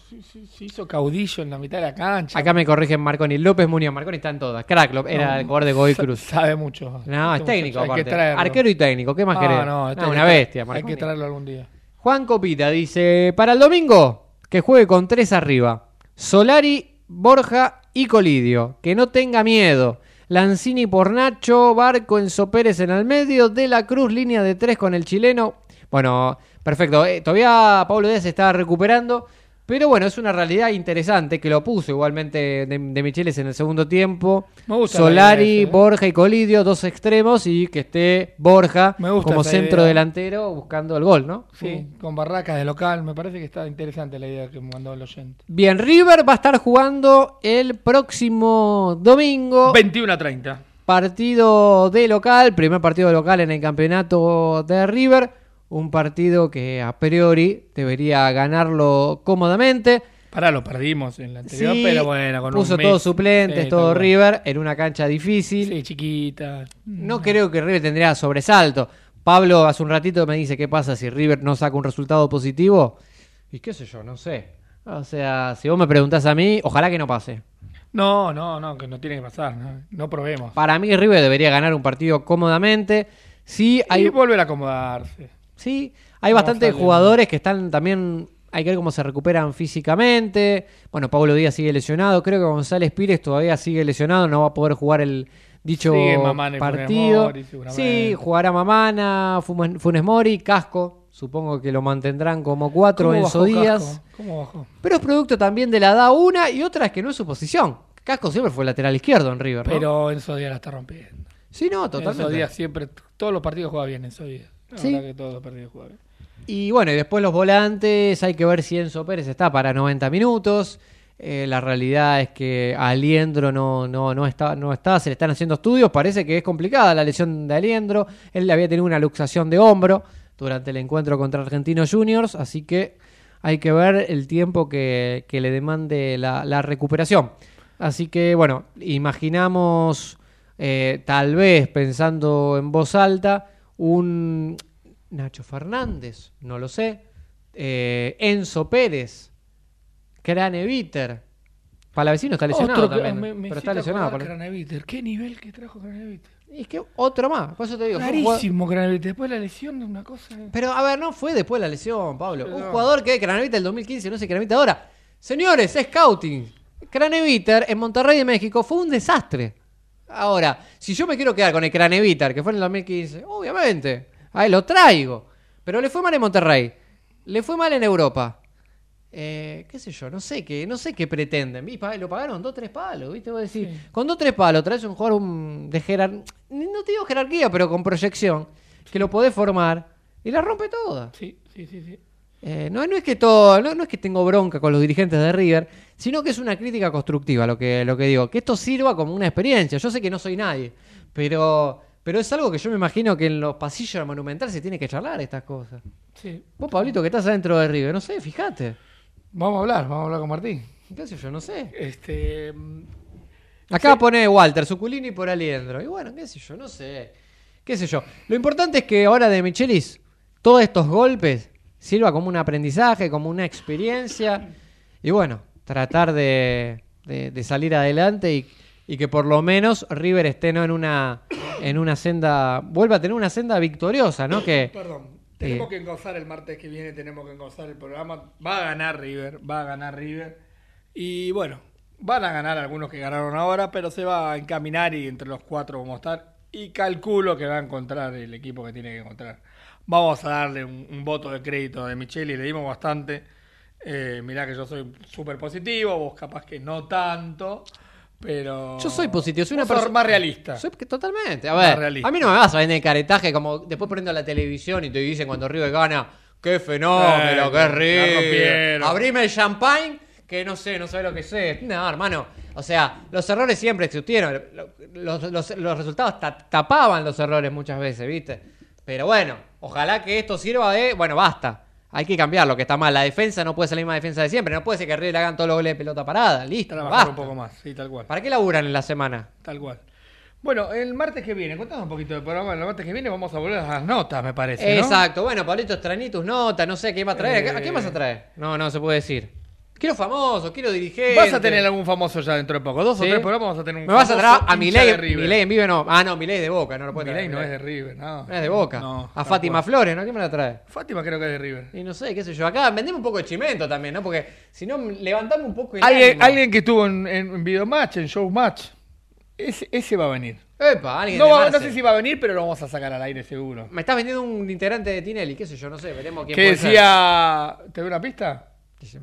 Speaker 4: se, hizo caudillo en la mitad de la cancha.
Speaker 3: Acá me corrigen Marconi. López Muñoz. Marconi está en todas. Crack, era el jugador de Godoy Cruz.
Speaker 4: Sabe mucho.
Speaker 3: No, es técnico
Speaker 4: hay
Speaker 3: aparte.
Speaker 4: traerlo.
Speaker 3: Arquero y técnico. ¿Qué más
Speaker 4: No,
Speaker 3: querés?
Speaker 4: no,
Speaker 3: No,
Speaker 4: hay
Speaker 3: una bestia,
Speaker 4: Hay
Speaker 3: Marconi.
Speaker 4: que traerlo algún día.
Speaker 3: Juan Copita dice, para el domingo, que juegue con tres arriba. Solari, Borja y Colidio. Que no tenga miedo. Lanzini por Nacho, Barco, Enzo Pérez en el medio, De la Cruz, línea de tres con el chileno. Bueno, perfecto. Eh, todavía Pablo Díaz se está recuperando. Pero bueno, es una realidad interesante que lo puso igualmente de, de Micheles en el segundo tiempo.
Speaker 4: Me gusta la
Speaker 3: Solari,
Speaker 4: ¿eh?
Speaker 3: Borja y Colidio, dos extremos, y que esté Borja
Speaker 4: Me gusta
Speaker 3: como centro
Speaker 4: idea.
Speaker 3: delantero buscando el gol, ¿no?
Speaker 4: Sí, con barracas de local. Me parece que está interesante la idea que mandó el oyente.
Speaker 3: Bien, River va a estar jugando el próximo domingo.
Speaker 4: 21 a 30.
Speaker 3: Partido de local, primer partido de local en el campeonato de River. Un partido que a priori debería ganarlo cómodamente.
Speaker 4: Pará, lo perdimos en la anterior,
Speaker 3: Sí,
Speaker 4: pero bueno, con
Speaker 3: puso
Speaker 4: un
Speaker 3: todos suplentes,
Speaker 4: Sí,
Speaker 3: todo. River en una cancha difícil.
Speaker 4: Sí, chiquita.
Speaker 3: No creo que River tendría sobresalto. Pablo hace un ratito me dice qué pasa si River no saca un resultado positivo. Y qué sé yo, no sé. O sea, si vos me preguntás a mí, ojalá que no pase.
Speaker 4: No, no, no, que no tiene que pasar. No, no probemos.
Speaker 3: Para mí River debería ganar un partido cómodamente. Sí, hay,
Speaker 4: Y volver a acomodarse.
Speaker 3: Sí, hay bastantes jugadores que están también... Hay que ver cómo se recuperan físicamente. Bueno, Pablo Díaz sigue lesionado. Creo que González Pires todavía sigue lesionado. No va a poder jugar el dicho
Speaker 4: Sigue Mamana y Funes
Speaker 3: partido.
Speaker 4: Mori,
Speaker 3: sí, jugará Mamana, Funes Mori, Casco. Supongo que lo mantendrán como cuatro
Speaker 4: ¿Cómo
Speaker 3: en
Speaker 4: bajó
Speaker 3: Díaz.
Speaker 4: ¿Cómo bajó?
Speaker 3: Pero es producto también de la edad una y otra es que no es su posición. Casco siempre fue lateral izquierdo en River, ¿no?
Speaker 4: Pero Enzo Díaz la está rompiendo.
Speaker 3: Sí, no,
Speaker 4: Enzo
Speaker 3: totalmente.
Speaker 4: Díaz siempre, todos los partidos juega bien Enzo Díaz. La
Speaker 3: Sí.
Speaker 4: verdad que todos los partidos juega bien.
Speaker 3: Y bueno, y después los volantes, hay que ver si Enzo Pérez está para 90 minutos. Eh, la realidad es que Aliendro no, no, no, está, no está, se le están haciendo estudios. Parece que es complicada la lesión de Aliendro. Él había tenido una luxación de hombro durante el encuentro contra Argentinos Juniors, así que hay que ver el tiempo que, que le demande la, la recuperación. Así que bueno, imaginamos, eh, tal vez pensando en voz alta, un Nacho Fernández, no lo sé. Eh, Enzo Pérez, Craneviter. Palavecino está lesionado
Speaker 4: Otro
Speaker 3: también.
Speaker 4: me- me
Speaker 3: pero está lesionado.
Speaker 4: Craneviter. ¿Qué nivel que trajo Craneviter?
Speaker 3: Y es que otro más. Por eso te digo.
Speaker 4: Rarísimo Craneviter. Después de la lesión es una cosa...
Speaker 3: Pero a ver, no fue después de la lesión, Pablo. Un jugador que Craneviter del 2015 no se Craneviter ahora. Señores, es scouting. Craneviter en Monterrey de México fue un desastre. Ahora, si yo me quiero quedar con el Craneviter, que fue en el 2015, obviamente, ahí lo traigo. Pero le fue mal en Monterrey. Le fue mal en Europa. Eh, qué sé yo, no sé qué, no sé qué pretenden. Lo pagaron dos, tres palos, ¿viste? Vos decís, con dos, tres palos traes un jugador un- de jerarquía, no te digo jerarquía, pero con proyección, que lo podés formar y la rompe toda.
Speaker 4: Sí, sí, sí, sí.
Speaker 3: Eh, no, no es que todo, no, no es que tengo bronca con los dirigentes de River, sino que es una crítica constructiva lo que, lo que digo. Que esto sirva como una experiencia. Yo sé que no soy nadie, pero, pero es algo que yo me imagino que en los pasillos del Monumental se tiene que charlar estas cosas.
Speaker 4: sí.
Speaker 3: Vos, Pablito, que estás adentro de River, no sé, fíjate.
Speaker 4: Vamos a hablar, vamos a hablar con Martín.
Speaker 3: ¿Qué sé yo? No sé.
Speaker 4: Este...
Speaker 3: Acá pone Walter, Suculini por Aliendro. Y bueno, qué sé yo, no sé. Qué sé yo. Lo importante es que ahora de Michelis, todos estos golpes sirva como un aprendizaje, como una experiencia. Y bueno, tratar de, de- de salir adelante y, y que por lo menos River esté ¿no? en una en una senda, vuelva a tener una senda victoriosa, ¿no? Que
Speaker 4: Perdón. Tenemos
Speaker 3: Eh.
Speaker 4: que engozar el martes que viene, tenemos que engozar el programa. Va a ganar River, va a ganar River. Y bueno, van a ganar algunos que ganaron ahora, pero se va a encaminar y entre los cuatro vamos a estar. Y calculo que va a encontrar el equipo que tiene que encontrar. Vamos a darle un, un voto de crédito de Micheli, le dimos bastante. Eh, mirá que yo soy súper positivo, vos capaz que no tanto, pero...
Speaker 3: Yo soy positivo, soy una persona
Speaker 4: más realista.
Speaker 3: Soy totalmente. A ver, a mí no me vas a vender el caretaje como después prendo la televisión y te dicen cuando River gana, qué fenómeno,
Speaker 4: Eh,
Speaker 3: qué
Speaker 4: rompieron.
Speaker 3: Abrime el champagne, que no sé, no sé lo que sé. No, hermano. O sea, los errores siempre existieron. Los, los- los resultados ta- tapaban los errores muchas veces, ¿viste? Pero bueno, ojalá que esto sirva de, bueno, basta. Hay que cambiar lo que está mal. La defensa no puede ser la misma defensa de siempre. No puede ser que River hagan todos los goles de pelota parada. Listo.
Speaker 4: Trabajar un poco más, sí, tal cual.
Speaker 3: ¿Para qué laburan en la semana?
Speaker 4: Tal cual. Bueno, el martes que viene, contame un poquito del programa. El martes que viene vamos a volver a las notas, me parece. ¿no?
Speaker 3: Exacto, bueno, Pablito, extrañí tus notas, no sé qué va a traer.
Speaker 4: Eh.
Speaker 3: ¿A quién vas a traer? No, no se puede decir. Quiero famosos, quiero dirigentes.
Speaker 4: Vas a tener algún famoso ya dentro de poco. Dos
Speaker 3: ¿Sí?
Speaker 4: o tres programas vas a tener un
Speaker 3: Me vas a
Speaker 4: famoso
Speaker 3: traer a Milei. Milei en vivo no. Ah, no, Milei de Boca, no lo puede
Speaker 4: Milei no es de River, no.
Speaker 3: No es de Boca.
Speaker 4: No,
Speaker 3: a Fátima
Speaker 4: cual.
Speaker 3: Flores, ¿no? ¿Quién me la trae?
Speaker 4: Fátima creo que es de River.
Speaker 3: Y no sé, qué sé yo. Acá vendemos un poco de chimento también, ¿no? Porque si no, levantamos un poco el
Speaker 4: Alguien,
Speaker 3: ánimo.
Speaker 4: alguien que estuvo en, en, en Videomatch, en Showmatch, ese, ese va a venir.
Speaker 3: Epa, alguien
Speaker 4: No, va- no sé si va a venir, pero lo vamos a sacar al aire seguro.
Speaker 3: Me estás vendiendo un integrante de Tinelli, qué sé yo, no sé, veremos quién
Speaker 4: Que
Speaker 3: puede ser.
Speaker 4: decía... ¿Te doy una pista?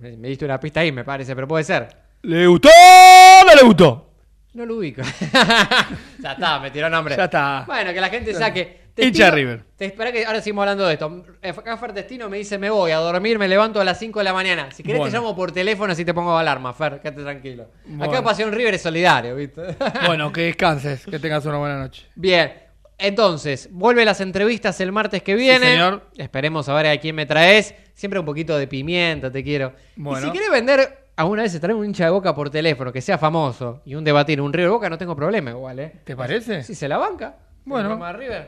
Speaker 3: Me, me diste una pista ahí, me parece, pero puede ser.
Speaker 4: ¿Le gustó o no le gustó?
Speaker 3: No lo ubico. <laughs> ya está, me tiró nombre.
Speaker 4: Ya está.
Speaker 3: Bueno, que la gente saque.
Speaker 4: Hincha River.
Speaker 3: Te espera que ahora seguimos hablando de esto. Acá Fer Testino me dice, me voy a dormir, me levanto a las 5 de la mañana. Si querés
Speaker 4: Bueno.
Speaker 3: te llamo por teléfono así te pongo alarma, Fer, quédate tranquilo.
Speaker 4: Bueno.
Speaker 3: Acá Pasión River es solidario, ¿viste?
Speaker 4: Bueno, que descanses, que tengas una buena noche.
Speaker 3: Bien. Entonces, vuelve las entrevistas el martes que viene.
Speaker 4: señor.
Speaker 3: Esperemos a ver a quién me traes. Siempre un poquito de pimienta, te quiero.
Speaker 4: Bueno.
Speaker 3: Y si querés vender, alguna vez se trae un hincha de boca por teléfono, que sea famoso, y un debatir, un River Boca, no tengo problema igual, ¿eh?
Speaker 4: ¿Te parece?
Speaker 3: Si se la banca.
Speaker 4: Bueno,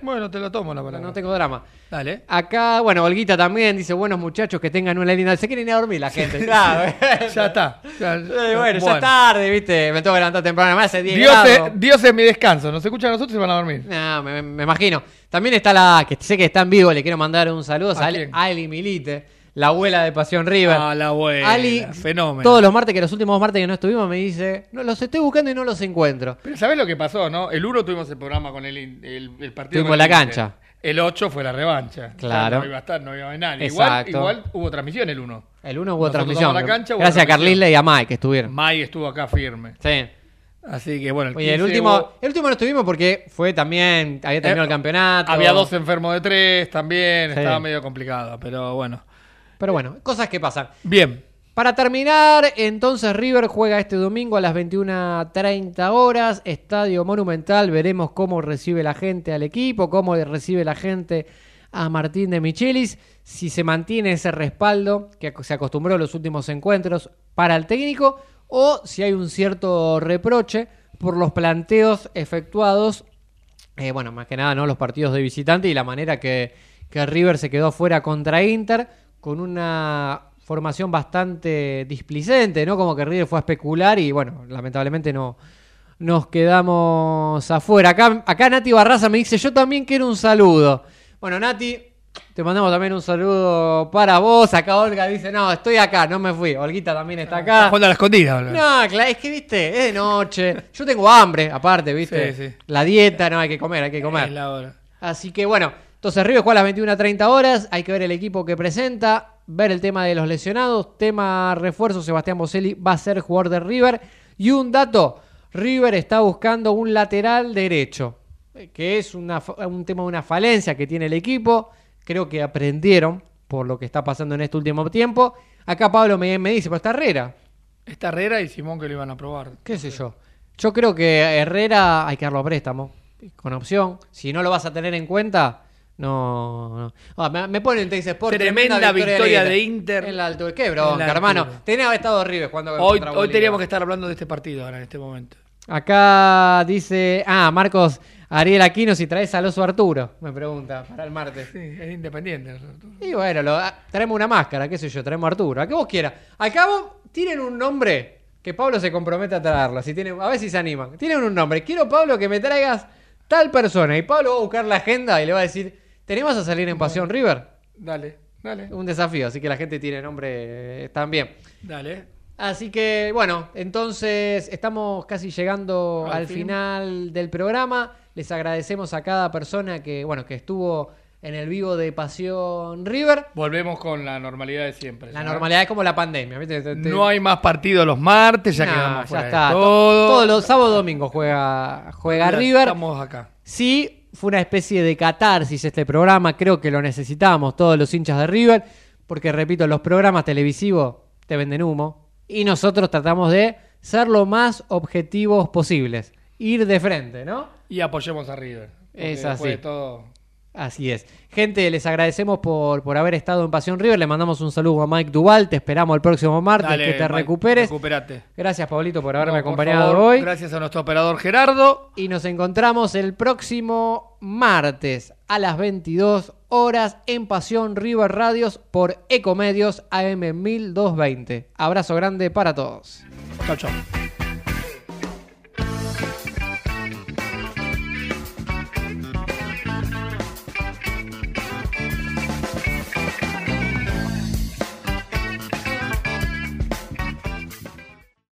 Speaker 4: bueno, te lo tomo la palabra.
Speaker 3: no tengo drama.
Speaker 4: Dale.
Speaker 3: Acá, bueno, Olguita también dice, buenos muchachos que tengan una linda... Se quieren ir a dormir la gente, <laughs> claro.
Speaker 4: Ya está. Ya-
Speaker 3: Eh, bueno, ya es tarde, viste, me tengo que levantar temprano, además hace 10
Speaker 4: Dios es, Dios es mi descanso. Nos escuchan a nosotros y van a dormir.
Speaker 3: No, me, me imagino. También está la, que sé que está en vivo, le quiero mandar un saludo
Speaker 4: ¿A
Speaker 3: a,
Speaker 4: quién?
Speaker 3: a Ali Milite, la abuela de Pasión River.
Speaker 4: Ah, la abuela,
Speaker 3: Ali,
Speaker 4: fenómeno.
Speaker 3: todos los martes, que los últimos martes que no estuvimos, me dice, no, los estoy buscando y no los encuentro.
Speaker 4: Pero ¿sabés lo que pasó, no? El 1 tuvimos el programa con el, in- el, el partido.
Speaker 3: Tuvimos
Speaker 4: con
Speaker 3: la cancha.
Speaker 4: El 8 fue la revancha.
Speaker 3: Claro.
Speaker 4: No iba a estar, no iba a haber nadie. Igual, igual hubo transmisión el 1.
Speaker 3: El uno hubo
Speaker 4: Nosotros
Speaker 3: transmisión.
Speaker 4: vamos a la cancha, hubo
Speaker 3: Gracias a. Carlisle y a Mike que estuvieron.
Speaker 4: May estuvo acá firme.
Speaker 3: Sí.
Speaker 4: Así que bueno, el,
Speaker 3: Oye, el
Speaker 4: 15
Speaker 3: último,
Speaker 4: hubo-
Speaker 3: el último no estuvimos porque fue también, había terminado
Speaker 4: Eh,
Speaker 3: el campeonato.
Speaker 4: Había dos enfermos de tres también.
Speaker 3: Sí.
Speaker 4: Estaba medio complicado, pero bueno.
Speaker 3: Pero bueno, cosas que pasan.
Speaker 4: Bien.
Speaker 3: Para terminar, entonces River juega este domingo a las 21.30 horas, Estadio Monumental, veremos cómo recibe la gente al equipo, cómo recibe la gente a Martín de Michelis, si se mantiene ese respaldo que se acostumbró en los últimos encuentros para el técnico o si hay un cierto reproche por los planteos efectuados eh, bueno, más que nada, ¿no? Los partidos de visitante y la manera que, que River se quedó fuera contra Inter con una formación bastante displicente, ¿no? Como que River fue a especular y, bueno, lamentablemente no nos quedamos afuera. Acá, acá Nati Barraza me dice, yo también quiero un saludo. Bueno, Nati, te mandamos también un saludo para vos. Acá Olga dice, no, estoy acá, no me fui. Olguita también está acá.
Speaker 4: Jugando a la escondida, boludo.
Speaker 3: No, claro, es que viste, es de noche. Yo tengo hambre, aparte, viste.
Speaker 4: Sí, sí.
Speaker 3: La dieta, no, hay que comer, hay que
Speaker 4: Es
Speaker 3: comer.
Speaker 4: la hora.
Speaker 3: Así que bueno, entonces River juega a las 21.30 horas. Hay que ver el equipo que presenta, ver el tema de los lesionados. Tema refuerzo, Sebastián Boselli va a ser jugador de River. Y un dato, River está buscando un lateral derecho, que es una un tema de una falencia que tiene el equipo. Creo que aprendieron por lo que está pasando en este último tiempo. Acá Pablo me, me dice, pero está Herrera.
Speaker 4: Está Herrera y Simón que lo iban a probar.
Speaker 3: ¿Qué sé yo? Yo creo que Herrera hay que darlo a préstamo, con opción. Si no lo vas a tener en cuenta, no. no. Ah, me, me ponen Teis Sport.
Speaker 4: Tremenda victoria de Inter.
Speaker 3: En la altura. Qué bronca, hermano. Tenía que haber estado River cuando
Speaker 4: Hoy, hoy teníamos que estar hablando de este partido ahora, en este momento.
Speaker 3: Acá dice. Ah, Marcos Ariel Aquino si traes al oso Arturo, me pregunta, para el martes.
Speaker 4: Sí, es independiente. Arturo.
Speaker 3: Y bueno, lo- ah, traemos una máscara, qué sé yo, traemos a Arturo. A que vos quieras. Al cabo, tienen un nombre que Pablo se compromete a traerlo. Si tienen, a ver si se animan. Tienen un nombre. Quiero, Pablo, que me traigas tal persona. Y Pablo va a buscar la agenda y le va a decir, ¿tenemos a salir en Pasión River?
Speaker 4: Dale, dale,
Speaker 3: Un desafío, así que la gente tiene nombre eh, también.
Speaker 4: dale.
Speaker 3: Así que, bueno, entonces estamos casi llegando
Speaker 4: Al
Speaker 3: al,
Speaker 4: fin.
Speaker 3: final del programa. Les agradecemos a cada persona que, bueno, que estuvo en el vivo de Pasión River.
Speaker 4: Volvemos con la normalidad de siempre.
Speaker 3: La
Speaker 4: ¿no?
Speaker 3: normalidad es como la pandemia. ¿viste? Te- te-
Speaker 4: No hay más partidos los martes, ya
Speaker 3: Nah,
Speaker 4: quedamos
Speaker 3: ya
Speaker 4: fuera de
Speaker 3: está. To-
Speaker 4: todo.
Speaker 3: Todos los sábados domingos juega, juega
Speaker 4: Ya
Speaker 3: River.
Speaker 4: Estamos acá.
Speaker 3: Sí, fue una especie de catarsis este programa. Creo que lo necesitábamos todos los hinchas de River. Porque, repito, los programas televisivos te venden humo. Y nosotros tratamos de ser lo más objetivos posibles. Ir de frente, ¿no?
Speaker 4: Y apoyemos a River.
Speaker 3: Es
Speaker 4: después
Speaker 3: así.
Speaker 4: de todo.
Speaker 3: Así es. Gente, les agradecemos por, por haber estado en Pasión River. Le mandamos un saludo a Mike Duval. Te esperamos el próximo martes.
Speaker 4: Dale,
Speaker 3: que te
Speaker 4: Mike,
Speaker 3: recuperes.
Speaker 4: Recuperate.
Speaker 3: Gracias, Pablito, por haberme
Speaker 4: No, por
Speaker 3: acompañado
Speaker 4: favor,
Speaker 3: hoy.
Speaker 4: Gracias a nuestro operador Gerardo.
Speaker 3: Y nos encontramos el próximo martes a las 22 horas en Pasión River Radios por Ecomedios AM 1220. Abrazo grande para todos.
Speaker 4: Chao, chao.